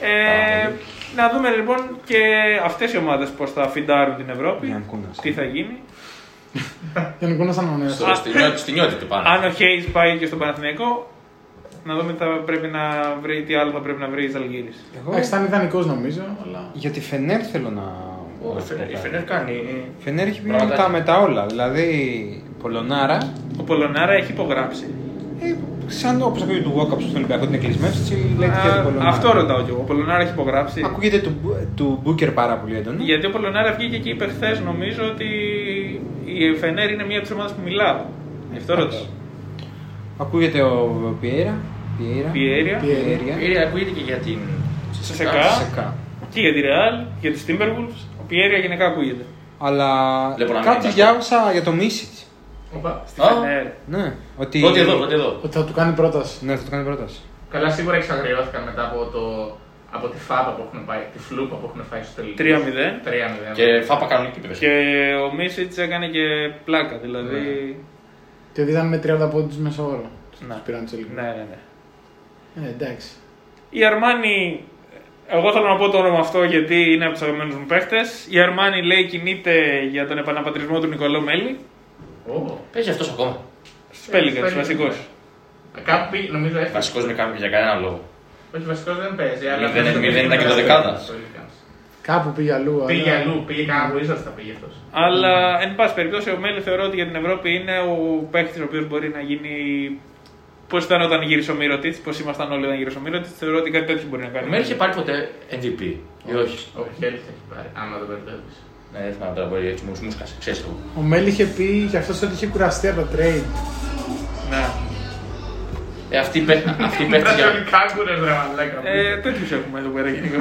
Ε, να δούμε λοιπόν και αυτές οι ομάδες πώς θα φιντάρουν την Ευρώπη. Γιάννη Κούνας. Τι θα γίνει. Γενικώ να ανανέωσε. Στο- στη νιώτη- Στη νιώτη του πάνω. Αν ο Hayes πάει και στο Παναθηναϊκό, να δούμε τι, θα πρέπει να βρει, τι άλλο θα πρέπει να βρει η Ζαλγίρης. Εγώ Εντάξει, θα είναι ιδανικός νομίζω, αλλά. για τη Φενέρ θέλω να. Ο να σου πω Φενέρ- Η κάτι. Φενέρ κάνει. Η Φενέρ έχει πει με Πραγματάκια. τα, με τα όλα. Δηλαδή, Πολωνάρα, Ο Πολωνάρα έχει υπογράψει. Ε, σαν όπω ακούγεται του Walkup στον Ολυμπιακό την εκκλεισμένη, έτσι λέει και Α, του Πολωνάρα. αυτό ρωτάω κι εγώ. Ο Πολωνάρα έχει υπογράψει. Ακούγεται του, του Booker πάρα πολύ έντονα. Γιατί ο Πολωνάρα βγήκε και είπε χθες, νομίζω, ότι η Φενέρ είναι μία από τις ομάδες που μιλάω. Γι' αυτό ρωτάω. Ακούγεται ο Πιέρα. Πιέρα. Πιέρια. Πιέρια. Πήρε, ακούγεται και για την. Σε σεκά. Σεκά. Και για τη Real, για τους Timberwolves. Ο Πιέρια γενικά ακούγεται. Αλλά Βλέπω να μην κάτι είμαστε. διάβασα για το Μίσιτ. Οπα. Στη Α. Φενέρ. Ναι, ότι. Πρώτη εδώ, πρώτη εδώ. Ότι θα του κάνει πρόταση. Ναι, θα το κάνει πρόταση. Καλά, σίγουρα εξαγριώθηκαν μετά από, το, από τη φάπα που έχουν πάει, τη φλούπα που έχουν φάει στο τελικό. 3-0. 3-0. Και φάπα κανονική επίπεδο. Και ο Μίσιτς έκανε και πλάκα. Δηλαδή. Και ότι ήταν με 30 πόντους μέσα όρο. Ναι. Τους πήραν τους Ναι, ναι, ναι. Ε, εντάξει. Η Αρμάνι, εγώ θέλω να πω το όνομα αυτό γιατί είναι από τους αγαπημένους μου παίχτες. Η Αρμάνι λέει κινείται για τον επαναπατρισμό του Νικολό Μέλη. Ω. Παίζει αυτός ακόμα. Στους Πέλικαν, Pelicans. βασικός. Κάπου πήγε, νομίζω έφυγε. Βασικός με κάποιο για κανένα λόγο. Όχι, βασικός δεν παίζει. Αλλά Δεν- νομίζω δεν πήγε ήταν και το στο δεκάδα. Pelicans. Κάπου πήγε αλλού. αλλά- Πήγε αλλού, πήγε κανένα Wizards θα πήγε αυτός. Αλλά εν πάση περιπτώσει, ο Μέλη θεωρώ ότι για την Ευρώπη είναι ο παίχτη ο οποίος μπορεί να γίνει. Πώς ήταν όταν γύρισε ο Μύρωτιτ, πώς ήμασταν όλοι όταν γύρισε ο Μύρωτιτ, θεωρώ ότι κάτι τέτοιο μπορεί να κάνει. Ο Μέρ είχε πάρει ποτέ MVP. Ή όχι. Όχι, έλειψε έχει πάρει. Άμα το μπερδεύει. Ναι, δεν θυμάμαι τώρα μπορεί έτσι μου μουσκασε. Ξέρεις το. Ο Μέλ είχε πει και αυτό ότι είχε κουραστεί από το trade. Ναι. Ε, αυτή η παί- αυτή η παίχτη για. Κάγκουρες ρε μαλάκα. Ε, Τέτοιους έχουμε εδώ πέρα γενικά.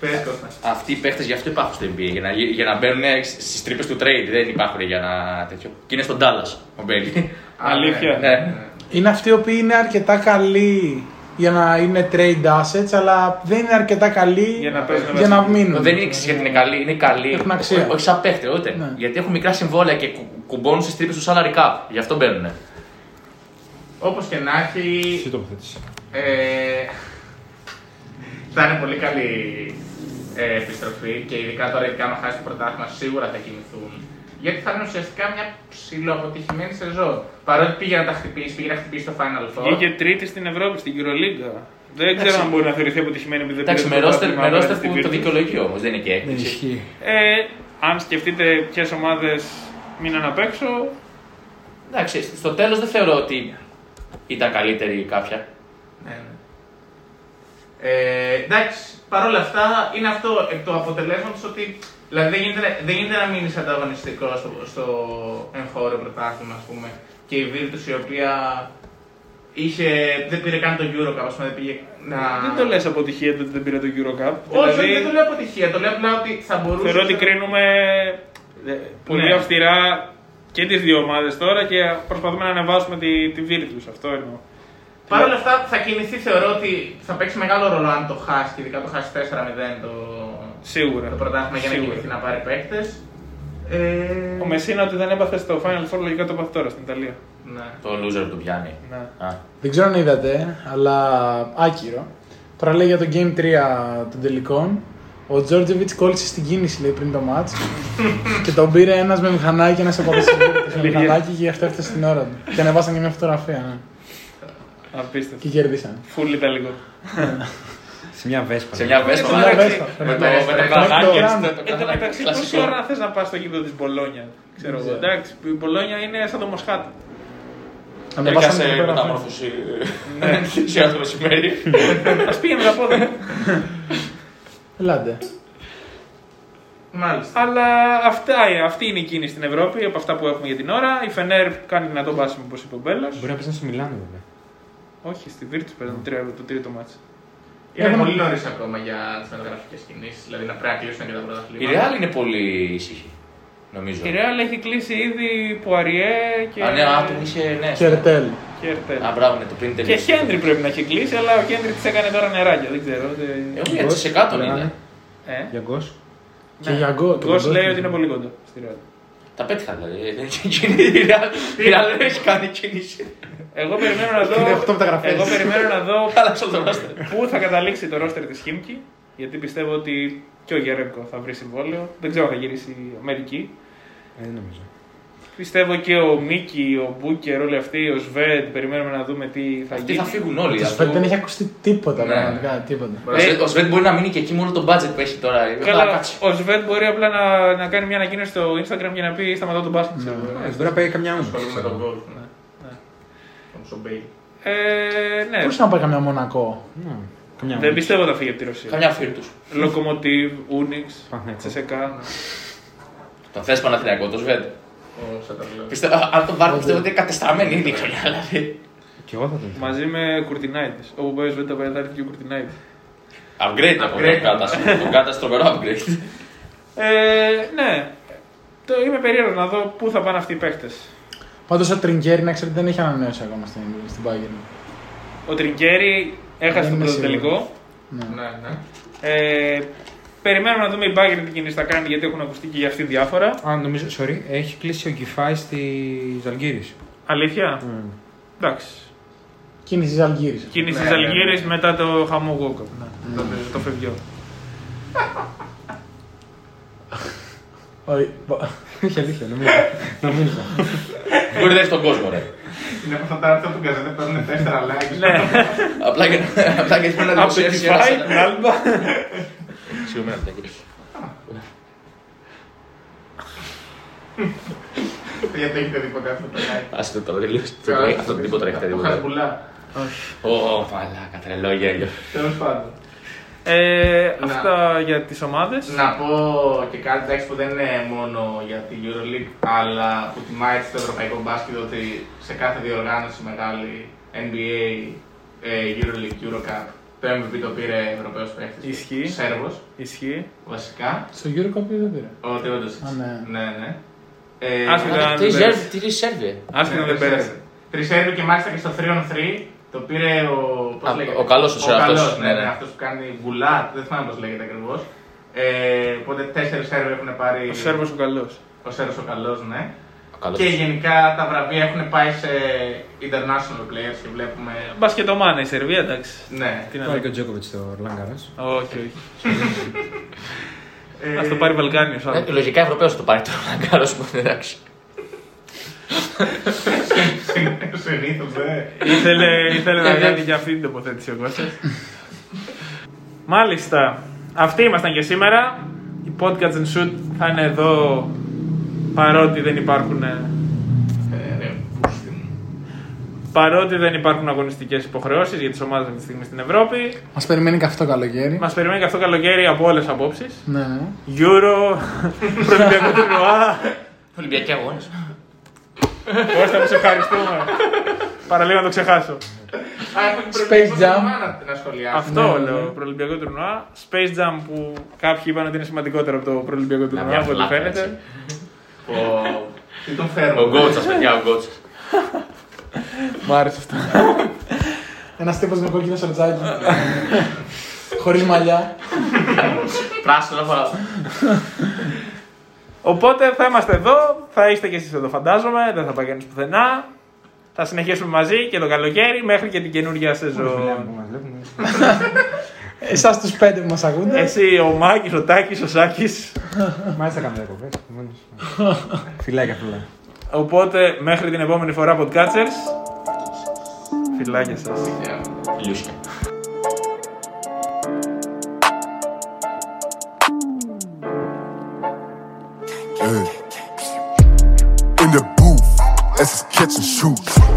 Πες Κώστα. Αυτοί οι παίχτες γι' αυτό υπάρχουν στο NBA. Για να, γι- για να μπαίνουν στις τρύπες του trade. Δεν υπάρχουν για να τέτοιο. Και είναι στον Dallas ο Μπέλι. Αλήθεια. ναι. Είναι αυτοί οι οποίοι είναι αρκετά καλοί για να είναι trade assets, αλλά δεν είναι αρκετά καλοί Για να παίζουν για να βασικά. μείνουν. Δεν είναι εξής γιατί είναι καλή, είναι καλή. Έχουν αξία. Όχι σαν παίχτη, ούτε. Ναι. Γιατί έχουν μικρά συμβόλαια και κου- κουμπώνουν στις τρύπες του salary cap. Γι' αυτό μπαίνουν. Όπως και να έχει, Εσύ τοποθέτηση. ε, θα είναι πολύ καλή ε, επιστροφή και ειδικά τώρα, ειδικά άμα χάσεις το πρωτάθλημα, σίγουρα θα κινηθούν. Γιατί θα είναι ουσιαστικά μια ψηλοαποτυχημένη σεζόν. Παρότι πήγε να τα χτυπήσει, πήγε να χτυπήσει το Final Four. Βγήκε τρίτη στην Ευρώπη, στην Euroleague. Δεν ξέρω αν μπορεί να θεωρηθεί αποτυχημένη επειδή δεν Εντάξει, πήρε με το ρόστερ, πρωτάθλημα με ρόστερ απέναντι που στη το Virtus. δικαιολογεί όμως, δεν είναι και Δεν έκπληξη. ισχύει. Ε, αν σκεφτείτε ποιες ομάδες μείναν απ' έξω, Εντάξει, στο τέλος δεν θεωρώ ότι ήταν καλύτερη κάποια. Ναι, ναι. Ε, εντάξει, παρόλα αυτά είναι αυτό εκ του αποτελέσματος ότι δηλαδή δεν γίνεται, δεν γίνεται να μείνεις ανταγωνιστικός στο, στο εγχώριο πρωτάθλημα, ας πούμε. Και η Virtus η οποία είχε, δεν πήρε καν το Eurocup, ας πούμε, δεν πήγε να. δεν το λες αποτυχία το ότι δεν πήρε το Eurocup. Όχι, όχι, δεν το λέω αποτυχία. Το λέω απλά ότι θα μπορούσε. θεωρώ ότι κρίνουμε ε, πολύ Ναι. αυστηρά και τις δύο ομάδες τώρα και προσπαθούμε να ανεβάσουμε τη, τη Virtus. Αυτό εννοώ. Παρ' όλα αυτά θα κινηθεί, θεωρώ ότι θα παίξει μεγάλο ρόλο αν το χάσει και ειδικά το χάσει 4-0 το, Σίγουρα. το πρωτάθλημα για να Σίγουρα. κινηθεί να πάρει παίκτες. Ε, Ο Μεσίνα ότι δεν έπαθε στο Final Four λογικά το έπαθε τώρα στην Ιταλία. ναι. Το loser που το πιάνει. Ναι. Α. Δεν ξέρω αν είδατε, αλλά άκυρο. Τώρα λέει για το Game 3 των τελικών. Ο Τζόρτζεβιτς κόλλησε στην κίνηση λέει, πριν το match και τον πήρε ένας με μηχανάκι, ένας από με μηχανάκι και γι' αυτό έφτασε στην ώρα του. Και ανεβάσαν και μια φωτογραφία. Ναι. Απίστευτο. Και κερδίσαν. Φουλ Ιταλικό. Σε μια βέσπα. Σε μια βέσπα. Σε μια με- βέσπα. Με το Με- με το με- κανάκι, με- έτσι, με- το Εν τω κανάκι, μεταξύ, κλασικό. πόση ώρα θες να πας στο γήπεδο της Μπολόνια. Ξέρω εγώ. ξέρω. Εντάξει, η Μπολόνια είναι σαν το Μοσχάτ. Ανεβάσαν Έπιασε και πέρα. μεταμόρφωση ε, σειρά το μεσημέρι. Α πήγαινε τα πόδια. Ελάτε. Μάλιστα. Αλλά αυτά, αυτή είναι η κίνηση στην Ευρώπη από αυτά που έχουμε για την ώρα. Η Φενέρ κάνει δυνατό μπάσιμο όπως είπε ο Μπέλλο. Μπορεί να παίζει στο Μιλάνο βέβαια. Όχι, στη Virtus παίρνει το, τρίτο- το τρίτο μάτσο. Είναι Έχουμε- πολύ νωρίς ακόμα για τις μεταγραφικές κινήσεις. Δηλαδή να πρέπει να κλείσουν και τα Η πρωταθλήματα. Real είναι πολύ ήσυχη. Νομίζω. Η Real έχει κλείσει ήδη Πουαριέ και. Α, ναι, α, τον είχε, ναι. Και Ρετέλ. και Ερτέλ. Α, μπράβο, ναι, το πριν Και τελείωσε. Χέντρι πρέπει να έχει κλείσει, αλλά ο Χέντρι της έκανε τώρα νεράκια. Δεν ξέρω. δεν- Ε, όχι, έτσι σε κάτω είναι. Ε, Για γκος. Και για γκολ. ο Γκος λέει ότι είναι πολύ κοντό στη Real. Τα πέτυχα δηλαδή. Δεν έχει γίνει. Η Real- η Real δεν έχει κάνει κίνηση. Εγώ περιμένω να Είναι οκτώ δω. μεταγραφές. Εγώ περιμένω να δω Άλλαξε το ρόστερ. πού θα καταλήξει το ρόστερ τη Χίμκι. Γιατί πιστεύω ότι και ο Γερέμκο θα βρει συμβόλαιο. Δεν ξέρω αν θα γυρίσει η Αμερική. Ε, δεν νομίζω. Πιστεύω και ο Μίκη, ο Μπούκερ, όλοι αυτοί, ο Σβέντ, περιμένουμε να δούμε τι θα Αυτοί γίνει. θα φύγουν όλοι. Το αυτό- Σβέντ δεν έχει ακουστεί τίποτα Ναι. πραγματικά. Τίποτα. Ο Σβέντ- Ο Σβέντ μπορεί να μείνει και εκεί με όλο το budget που έχει τώρα. Καλά, Να κάτσει. ο Σβέντ μπορεί απλά να, να κάνει μια ανακοίνωση στο Instagram και να πει σταματάω τον μπάσκετ. ξέρω εγώ. Ε, Μπορεί να πάει καμιά μου. Ασχολούμαι με τον γκολ. Τον Σομπέι. Ε, ναι, Μπορούσε να πάει καμιά Μονακό; Ναι, Καμιά δεν μου. πιστεύω θα φύγει από τη Ρωσία. Καμιά φύρτου. Λοκομοτίβ, Ούνιξ, Παναθηναϊκό. Τσεσεκά. Τον θες Παναθηναϊκό, το Σβέντ; Ο Σαταρλό. Πιστεύω, α, αν τον πάρει, πιστεύω ότι είναι κατεστραμμένη ήδη η χρονιά. Δηλαδή. Και εγώ θα τον ήθελα. Μαζί με Κουρτινάιτη. Όπου πάει ο Σβέντ θα πάει θα έρθει και ο Κουρτινάιτη. Upgrade από Upgrade. τον Κάτα. Τον Κάτα τρομερό upgrade. Ε, ναι. Το είμαι περίεργος να δω πού θα πάνε αυτοί οι παίχτε. Πάντως ο Τριγκέρι να ξέρετε δεν έχει ανανέωσει ακόμα στην, στην Bayern. Ο Τρινκέρι έχασε Δεν τον είμαι πρώτο σίγουρος. τελικό. Ναι. Ναι, ναι. Ε, περιμένουμε να δούμε η Bayern τι κινήσεις θα κάνει γιατί έχουν ακουστεί και για αυτή διάφορα. Α, νομίζω, sorry, έχει κλείσει ο Γκυφάη στη Ζαλγκύρη. Αλήθεια; Εντάξει. Κίνηση τη Αλγύρη. Κίνηση Ναι, τη ναι, Αλγύρη ναι. μετά το χαμό Walkup. Ναι. Το, το φευγιό. Όχι. Όχι αλήθεια, νομίζω. νομίζω. Μπορεί να έχει τον κόσμο, ρε. Είναι από αυτά τα άρθρα του Γκαζέτα που παίρνουν τέσσερα likes. Ναι. Απλά για να- απλά γιατί πρέπει να Από το δημοσιεύσει ένα. Kifai, την Άλμπα. Συγγνώμη, να τα κύριε. Γιατί έχετε δει ποτέ αυτό το like. Άσε το τώρα τελείωσε. Αυτό το τίποτα έχετε δει Το ποτέ. Χασμπουλά. Ω, μαλάκα, τρελό γέλιο. Τέλος πάντων. Ε, Να. αυτά για τις ομάδες. Να πω και κάτι εντάξει, που δεν είναι μόνο για τη Euroleague, αλλά που τιμάει έτσι το ευρωπαϊκό μπάσκετ ότι σε κάθε διοργάνωση μεγάλη NBA, ε, Euroleague, Eurocup, το MVP το πήρε Ευρωπαίος παίχτη. Ισχύει. Σέρβος, Ισχύει. βασικά. Στο Eurocup δεν πήρε. Ότι όντως. Α, ναι. Ναι, ναι. Ε, Άσχετα αν Τι δεν Σέρβι, πέρασε. τι Σέρβι. Άσχετα αν δεν πέρασε. Τρεις Σέρβοι και μάλιστα και στο 3 on 3 Το πήρε ο. Πώς Α, λέγεται, ο καλός ο Σερβός, καλός, ναι, ναι, ναι. ναι, αυτός που κάνει γουλάτ, δεν θυμάμαι πώς λέγεται ακριβώς. Ε, οπότε τέσσερις Σέρβοι έχουν πάρει. Ο Σέρβος ο καλός. Ο Σέρβος ο καλός, ναι. Ο καλός. Και γενικά τα βραβεία έχουν πάει σε international players και βλέπουμε. Μπασκετομάνα η Σερβία, εντάξει. Ναι. Τι να Πάρει και λέω. ο Τζόκοβιτ στο Ρολάν Γκάρος. Όχι, όχι. Ε, Α το πάρει Βαλκάνιο. Ε, Λογικά Ευρωπαίος το πάρει το Ραγκάρο που είναι εντάξει. Συνήθως, ναι. ήθελε, ήθελε να κάνει και αυτή την τοποθέτηση ο Κώστας. Μάλιστα. Αυτοί ήμασταν και σήμερα. Οι podcast and shoot θα είναι εδώ παρότι δεν υπάρχουν Ε, ρε, πούστη μου. παρότι δεν υπάρχουν αγωνιστικές υποχρεώσεις για τις ομάδες αυτή τη στιγμή στην Ευρώπη. Μας περιμένει και αυτό το καλοκαίρι. Μας περιμένει και αυτό το καλοκαίρι από όλες τις απόψεις. Ναι, ναι. Euro, Ολυμπιακό τουρνουά. Ολυμπιακοί αγώνες. Κώστα, μου σε ευχαριστούμε. Παραλίγο να το ξεχάσω. Α, έχω και Space προηγούμενο Jam. τουρνουά να- να σχολιάσω. Αυτό ναι, ναι. λέω, προολυμπιακό τουρνουά. Space Jam που κάποιοι είπαν ότι είναι σημαντικότερο από το προολυμπιακό τουρνουά, μια από ό,τι φλάκα, φαίνεται. Έτσι. Ο- Τι τον φέρνω. Ο Γκότσα, παιδιά, ο Γκότσα. Μ' άρεσε αυτό. Ένας τύπος με κόκκινο σορτζάκι. Χωρίς μαλλιά. Πράσινο φορά. Οπότε θα είμαστε εδώ, θα είστε και εσείς εδώ φαντάζομαι, δεν θα πάει κανείς πουθενά. Θα συνεχίσουμε μαζί και το καλοκαίρι μέχρι και την καινούργια σεζόν. Που μας βλέπουν. Εσάς τους πέντε που μας ακούνε. Εσύ, ο Μάκης, ο Τάκης, ο Σάκης. Μάλιστα κάνουμε διακοπές. επομένως. Φιλάκια, φιλάκια. Οπότε μέχρι την επόμενη φορά Podcatchers. Φιλάκια σας. Λιούσια. Ey. In der Booth, es ist Catch and Shoot.